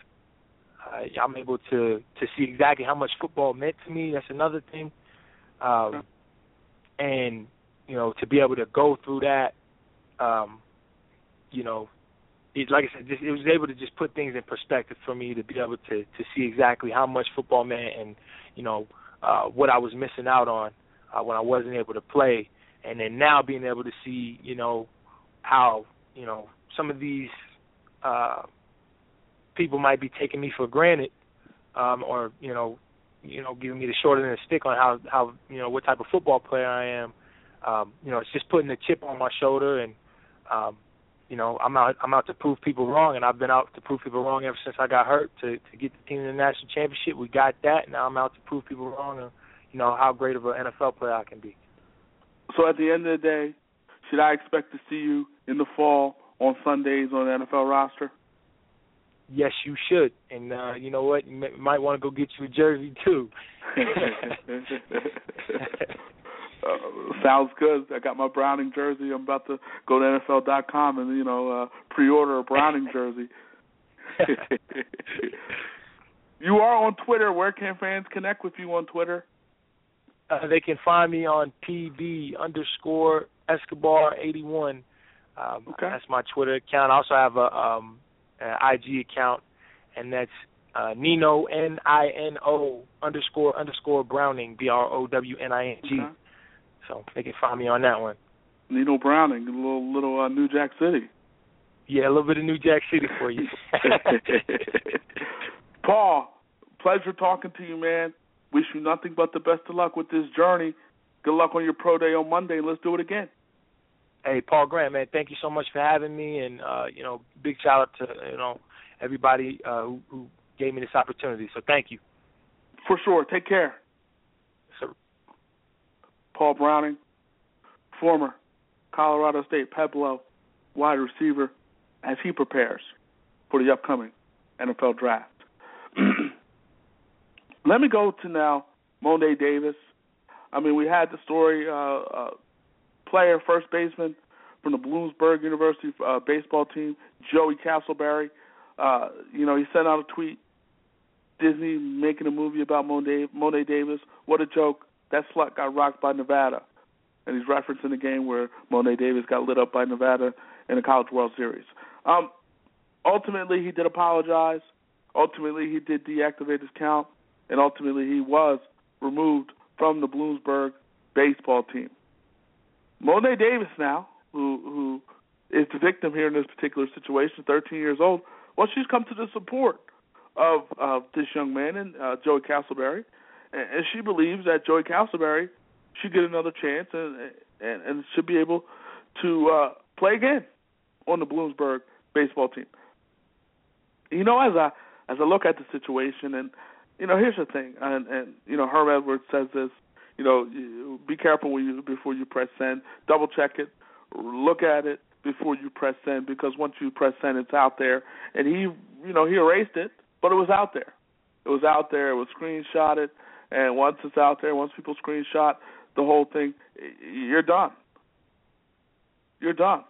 Uh, I'm able to to see exactly how much football meant to me. That's another thing, um, and you know, to be able to go through that, um, you know, it, like I said, just, it was able to just put things in perspective for me to be able to to see exactly how much football meant and you know uh, what I was missing out on uh, when I wasn't able to play, and then now being able to see you know how you know some of these uh, people might be taking me for granted, um, or you know, you know, giving me the short end of the stick on how how you know what type of football player I am. Um, you know, it's just putting a chip on my shoulder, and um, you know, I'm out I'm out to prove people wrong, and I've been out to prove people wrong ever since I got hurt to to get the team in the national championship. We got that. Now I'm out to prove people wrong, and you know how great of an NFL player I can be. So at the end of the day, should I expect to see you in the fall on Sundays on the NFL roster? Yes, you should. And uh, you know what? You might want to go get you a jersey too. uh, sounds good. I got my Browning jersey. I'm about to go to NFL.com and you know uh, pre-order a Browning jersey. you are on Twitter. Where can fans connect with you on Twitter? Uh, they can find me on PB underscore Escobar eighty one. Um, okay. That's my Twitter account. I also have a um, an IG account, and that's uh, Nino N I N O underscore underscore Browning B R O W N I N G. Okay. So they can find me on that one. Nino Browning, a little little uh, New Jack City. Yeah, a little bit of New Jack City for you. Paul, pleasure talking to you, man. Wish you nothing but the best of luck with this journey. Good luck on your pro day on Monday. Let's do it again. Hey, Paul Grant, man, thank you so much for having me, and uh, you know, big shout out to you know everybody uh, who, who gave me this opportunity. So thank you. For sure. Take care. Sir. Paul Browning, former Colorado State Pueblo wide receiver, as he prepares for the upcoming NFL draft. let me go to now Mo'ne Davis. I mean, we had the story, uh, uh, player, first baseman from the Bloomsburg University uh, baseball team, Joey Castleberry. Uh, you know, he sent out a tweet. Disney making a movie about Mo'ne, Mo'ne Davis. What a joke. That slut got rocked by Nevada. And he's referencing the game where Mo'ne Davis got lit up by Nevada in the College World Series. Um, ultimately, he did apologize. Ultimately, he did deactivate his count. And ultimately, he was removed from the Bloomsburg baseball team. Mo'ne Davis now, who who is the victim here in this particular situation, 13 years old, well, she's come to the support of of this young man and uh, Joey Castleberry, and, and she believes that Joey Castleberry should get another chance and and, and should be able to uh, play again on the Bloomsburg baseball team. You know, as I as I look at the situation, and you know, here's the thing, and and you know, Herm Edwards says this. You know, be careful when you before you press send. Double check it, look at it before you press send because once you press send, it's out there. And he, you know, he erased it, but it was out there. It was out there. It was screenshotted, and once it's out there, once people screenshot the whole thing, you're done. You're done.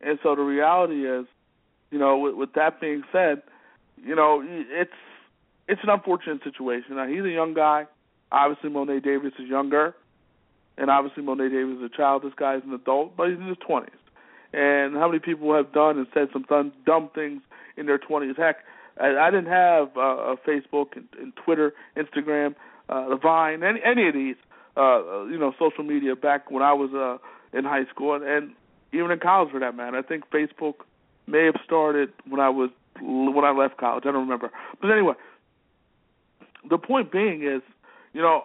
And so the reality is, you know, with, with that being said, you know, it's it's an unfortunate situation. Now he's a young guy. Obviously, Mo'ne Davis is younger, and obviously Mo'ne Davis is a child. This guy is an adult, but he's in his twenties. And how many people have done and said some dumb, things in their twenties? Heck, I, I didn't have uh, Facebook and, and Twitter, Instagram, uh, the Vine, any any of these, uh, you know, social media back when I was uh, in high school, and, and even in college for that matter. I think Facebook may have started when I was when I left college. I don't remember, but anyway, the point being is, you know,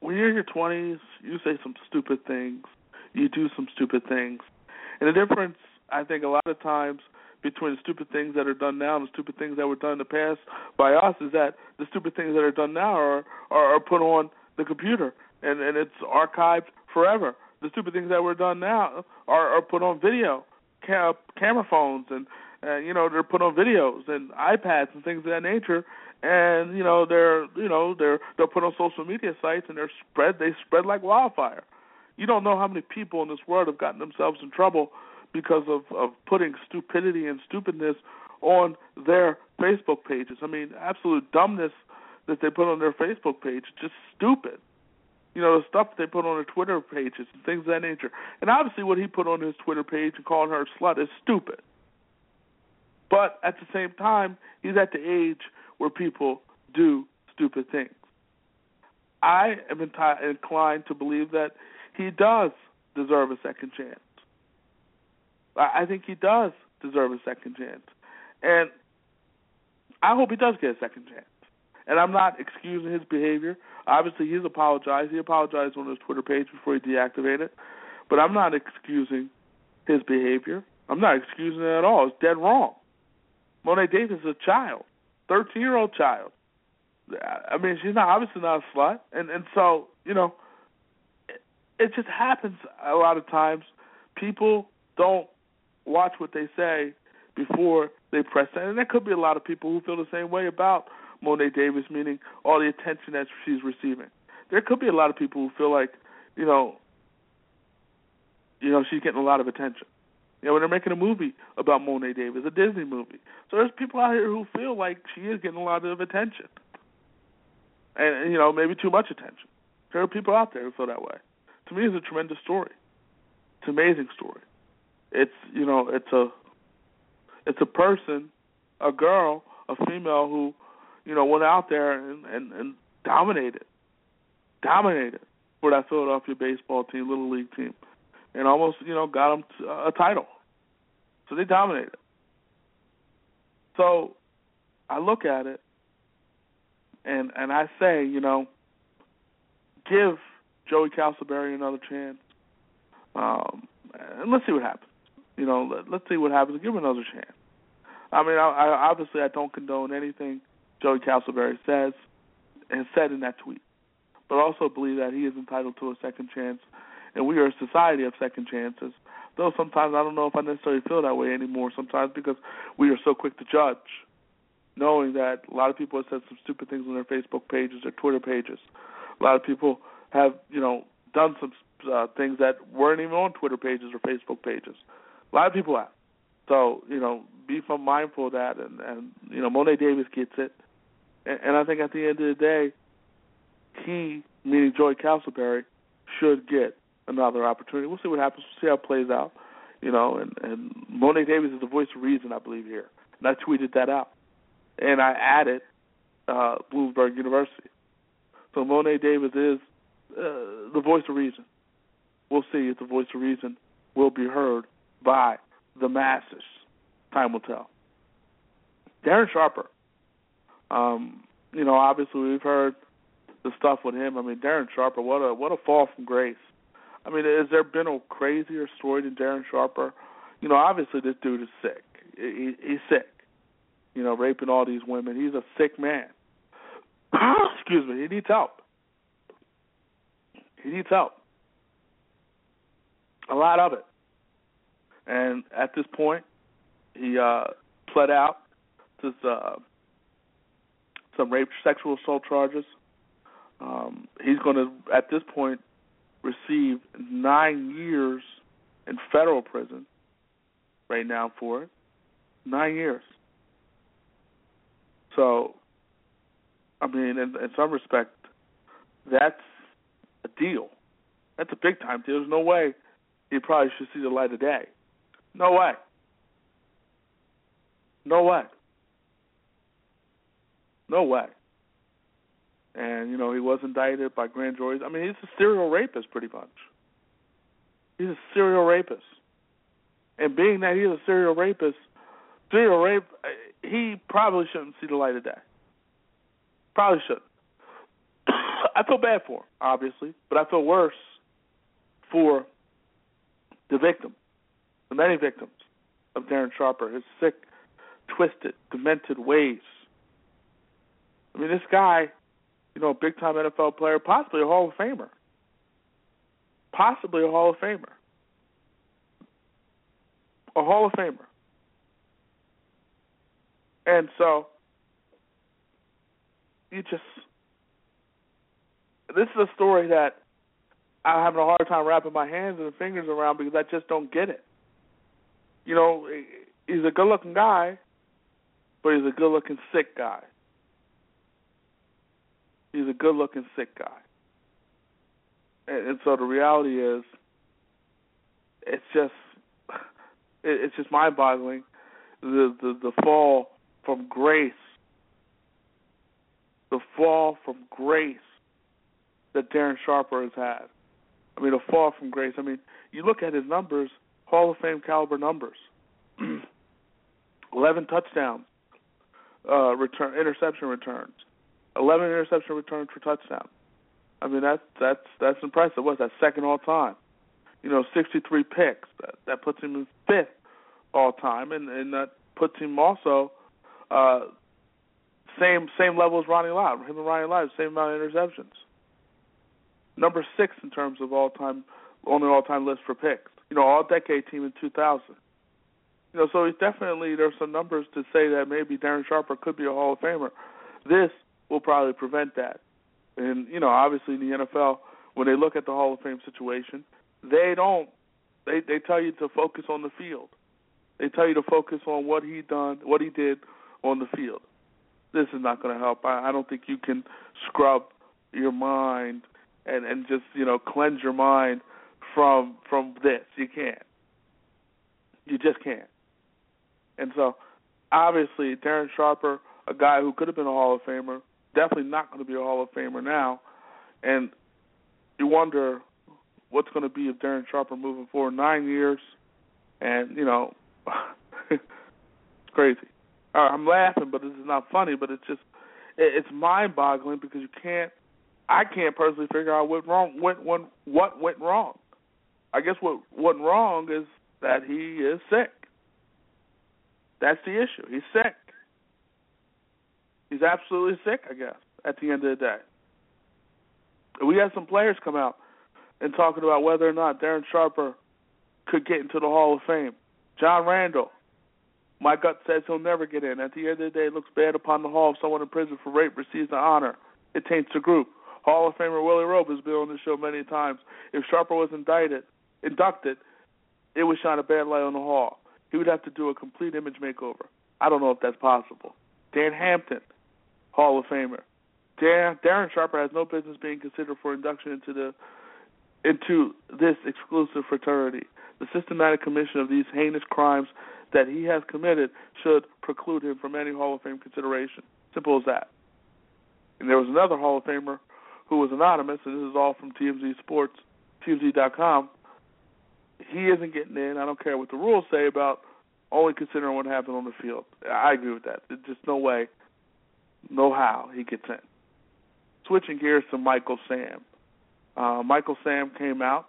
when you're in your 20s, you say some stupid things, you do some stupid things, and the difference, I think, a lot of times between the stupid things that are done now and the stupid things that were done in the past by us is that the stupid things that are done now are are, are put on the computer and and it's archived forever. The stupid things that were done now are are put on video, cam- camera phones, and uh, you know they're put on videos and iPads and things of that nature. And you know they're you know they're they're put on social media sites and they're spread they spread like wildfire. You don't know how many people in this world have gotten themselves in trouble because of of putting stupidity and stupidness on their Facebook pages. I mean, absolute dumbness that they put on their Facebook page, just stupid. You know, the stuff they put on their Twitter pages and things of that nature. And obviously what he put on his Twitter page and calling her a slut is stupid. But at the same time, he's at the age where people do stupid things. I am enti- inclined to believe that he does deserve a second chance. I think he does deserve a second chance. And I hope he does get a second chance. And I'm not excusing his behavior. Obviously, he's apologized. He apologized on his Twitter page before he deactivated. But I'm not excusing his behavior. I'm not excusing it at all. It's dead wrong. Mo'ne Davis is a child, 13 year old child. I mean, she's not obviously not a slut, and and so you know, it, it just happens a lot of times. People don't watch what they say before they press that. And there could be a lot of people who feel the same way about Mo'ne Davis, meaning all the attention that she's receiving. There could be a lot of people who feel like, you know, you know, she's getting a lot of attention. You know, they're making a movie about Mo'ne Davis, a Disney movie. So there's people out here who feel like she is getting a lot of attention. And, you know, maybe too much attention. There are people out there who feel that way. To me, it's a tremendous story. It's an amazing story it's you know it's a it's a person, a girl, a female who you know went out there and and, and dominated, dominated for that Philadelphia baseball team, little league team, and almost you know got them uh, a title. So they dominated. So I look at it and and I say, you know, give Joey Castleberry another chance, um, and let's see what happens. You know, let, let's see what happens. Give him another chance. I mean, I, I obviously I don't condone anything Joey Castleberry says and said in that tweet, but also believe that he is entitled to a second chance, and we are a society of second chances. Though sometimes I don't know if I necessarily feel that way anymore. Sometimes because we are so quick to judge, knowing that a lot of people have said some stupid things on their Facebook pages or Twitter pages. A lot of people have, you know, done some uh, things that weren't even on Twitter pages or Facebook pages. A lot of people have. So, you know, be mindful of that. And, and you know, Mo'ne Davis gets it. And, and I think at the end of the day, he, meaning Joey Castleberry, should get another opportunity. We'll see what happens. We'll see how it plays out. You know, and, and Mo'ne Davis is the voice of reason, I believe, here. And I tweeted that out. And I added uh, Bloomsburg University. So Mo'ne Davis is uh, the voice of reason. We'll see if the voice of reason will be heard by the masses. Time will tell. Darren Sharper. Um, you know, obviously we've heard the stuff with him. I mean, Darren Sharper, what a what a fall from grace. I mean, has there been a crazier story than Darren Sharper? You know, obviously this dude is sick. He, he's sick. You know, raping all these women. He's a sick man. Excuse me. He needs help. He needs help. A lot of it. And at this point, he uh, pled out to uh, some rape, sexual assault charges. Um, he's going to, at this point, receive nine years in federal prison right now for it. Nine years. So, I mean, in, in some respect, that's a deal. That's a big time deal. There's no way he probably should see the light of day. No way. No way. No way. And, you know, he was indicted by grand juries. I mean, he's a serial rapist pretty much. He's a serial rapist. And being that he's a serial rapist, serial rape, uh, he probably shouldn't see the light of day. Probably shouldn't. I feel bad for him, obviously, but I feel worse for the victim, the many victims of Darren Sharper, his sick, twisted, demented ways. I mean, this guy, you know, big time NFL player, possibly a Hall of Famer. Possibly a Hall of Famer. A Hall of Famer. And so, you just, this is a story that I'm having a hard time wrapping my hands and fingers around because I just don't get it. You know, he's a good looking guy, but he's a good looking sick guy. He's a good looking sick guy. And, and so the reality is it's just it, it's just mind boggling the, the the fall from grace the fall from grace that Darren Sharper has had. I mean, a fall from grace. I mean, you look at his numbers, Hall of Fame caliber numbers. 11 touchdowns, uh, return interception returns, 11 interception returns for touchdowns. I mean, that's that's that's impressive. What's that second all time? You know, 63 picks. That that puts him in fifth all time, and and that puts him also uh, same same level as Ronnie Lott. Him and Ronnie Lott, same amount of interceptions number six in terms of all time on the all time list for picks. You know, all decade team in 2000. You know, so it's definitely there's some numbers to say that maybe Darren Sharper could be a Hall of Famer. This will probably prevent that. And you know, obviously in the NFL, when they look at the Hall of Fame situation, they don't. They they tell you to focus on the field. They tell you to focus on what he done, what he did on the field. This is not going to help. I, I don't think you can scrub your mind and and just you know cleanse your mind from from this. You can't. You just can't. And so, obviously, Darren Sharper, a guy who could have been a Hall of Famer, definitely not going to be a Hall of Famer now. And you wonder what's going to be of Darren Sharper moving forward. Nine years, and you know, it's crazy. Uh, I'm laughing, but this is not funny. But it's just, it's mind-boggling because you can't I can't personally figure out what wrong went went what went wrong. I guess what went wrong is that he is sick. That's the issue. He's sick. He's absolutely sick, I guess, at the end of the day. We had some players come out and talking about whether or not Darren Sharper could get into the Hall of Fame. John Randle, My gut says he'll never get in. At the end of the day, it looks bad upon the Hall if someone in prison for rape receives the honor. It taints the group. Hall of Famer Willie Roaf has been on the show many times. If Sharper was indicted, inducted, it would shine a bad light on the Hall. He would have to do a complete image makeover. I don't know if that's possible. Dan Hampton, Hall of Famer. Dan, Darren Sharper has no business being considered for induction into the into this exclusive fraternity. The systematic commission of these heinous crimes that he has committed should preclude him from any Hall of Fame consideration. Simple as that. And there was another Hall of Famer who was anonymous, and this is all from TMZ Sports, TMZ.com. He isn't getting in. I don't care what the rules say about only considering what happened on the field. I agree with that. There's just no way, no how he gets in. Switching gears to Michael Sam. Uh, Michael Sam came out,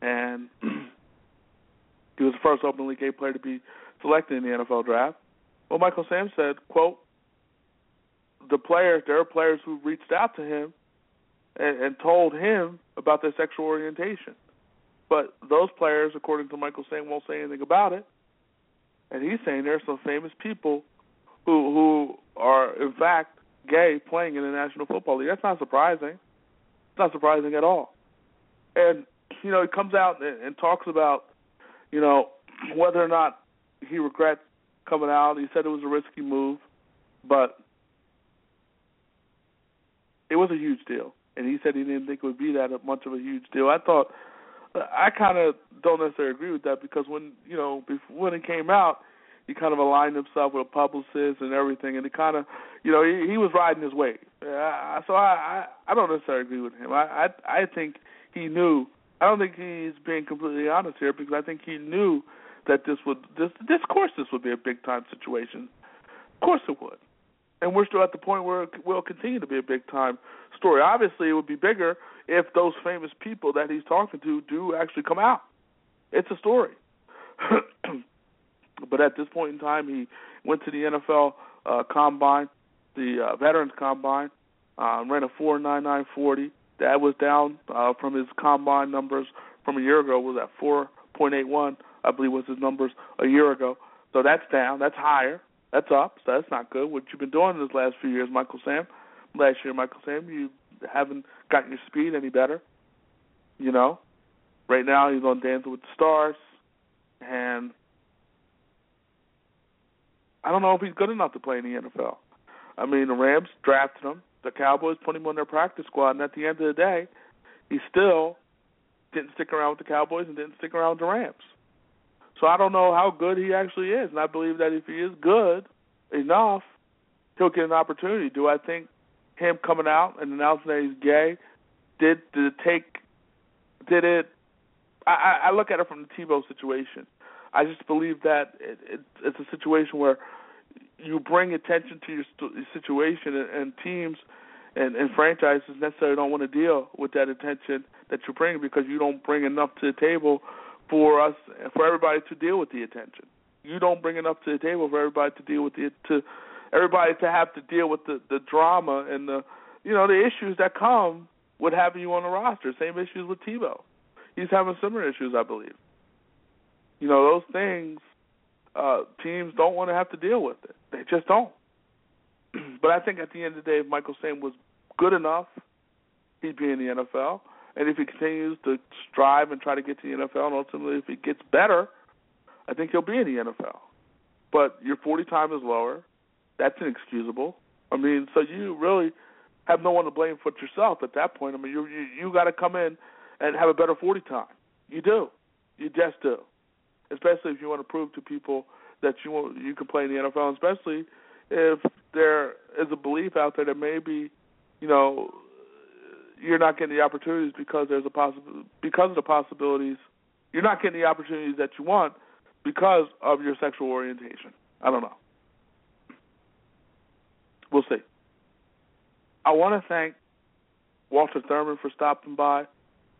and he was the first openly gay player to be selected in the NFL draft. Well, Michael Sam said, "quote The players, there are players who reached out to him and, and told him about their sexual orientation, but those players, according to Michael Sam, won't say anything about it. And he's saying there are some famous people who who are in fact gay playing in the National Football League. That's not surprising. It's not surprising at all. And you know, he comes out and, and talks about you know whether or not he regrets coming out. He said it was a risky move, but it was a huge deal. And he said he didn't think it would be that much of a huge deal. I thought I kind of don't necessarily agree with that because when you know before, when it came out, he kind of aligned himself with a publicist and everything, and he kind of you know he, he was riding his wave. Uh, so I, I I don't necessarily agree with him. I I I think he knew. I don't think he's being completely honest here because I think he knew that this would this this course this would be a big time situation. Of course it would. And we're still at the point where it will continue to be a big time story. Obviously, it would be bigger if those famous people that he's talking to do actually come out. It's a story. but at this point in time, he went to the NFL uh, Combine, the uh, Veterans Combine, uh, ran a 4.9940. That was down uh, from his combine numbers from a year ago. Was at 4.81 I believe was his numbers a year ago. So that's down. That's higher. That's up. So that's not good. What you've been doing this last few years, Michael Sam. Last year, Michael Sam, you haven't gotten your speed any better. You know, right now he's on Dancing with the Stars, and I don't know if he's good enough to play in the NFL. I mean, the Rams drafted him. The Cowboys put him on their practice squad, and at the end of the day, he still didn't stick around with the Cowboys and didn't stick around with the Rams. So I don't know how good he actually is, and I believe that if he is good enough, he'll get an opportunity. Do I think him coming out and announcing that he's gay did did it take did it? I, I look at it from the Tebow situation. I just believe that it, it, it's a situation where you bring attention to your, st- situation, and, and teams and, and franchises necessarily don't want to deal with that attention that you bring because you don't bring enough to the table for us for everybody to deal with the attention. You don't bring enough to the table for everybody to deal with it to everybody to have to deal with the the drama and the you know the issues that come with having you on the roster. Same issues with Tebow. He's having similar issues, I believe. You know those things. Uh, teams don't want to have to deal with it. They just don't. but I think at the end of the day, if Michael Sam was good enough, he'd be in the NFL. And if he continues to strive and try to get to the NFL, and ultimately if he gets better, I think he'll be in the NFL. But your 40 time is lower. That's inexcusable. I mean, so you really have no one to blame but yourself at that point. I mean, you you, you got to come in and have a better 40 time. You do. You just do. Especially if you want to prove to people that you you can play in the NFL, especially if there is a belief out there that maybe, you know, you're not getting the opportunities because there's a possible because of the possibilities. You're not getting the opportunities that you want because of your sexual orientation. I don't know. We'll see. I want to thank Walter Thurmond for stopping by.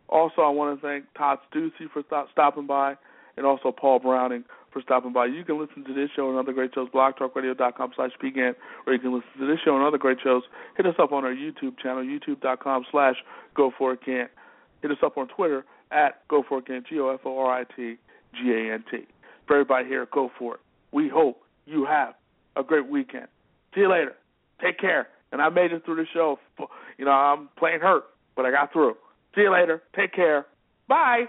Also, I want to thank Todd Steussie for stop, stopping by, and also Paul Browning for stopping by. You can listen to this show and other great shows, blogtalkradio.com slash began, or you can listen to this show and other great shows. Hit us up on our YouTube channel, youtube.com slash go for it Gant. Hit us up on Twitter at go for it Gant, G-O-F-O-R-I-T G-A-N-T. For everybody here, go for it. We hope you have a great weekend. See you later. Take care. And I made it through the show. You know, I'm playing hurt, but I got through. See you later. Take care. Bye.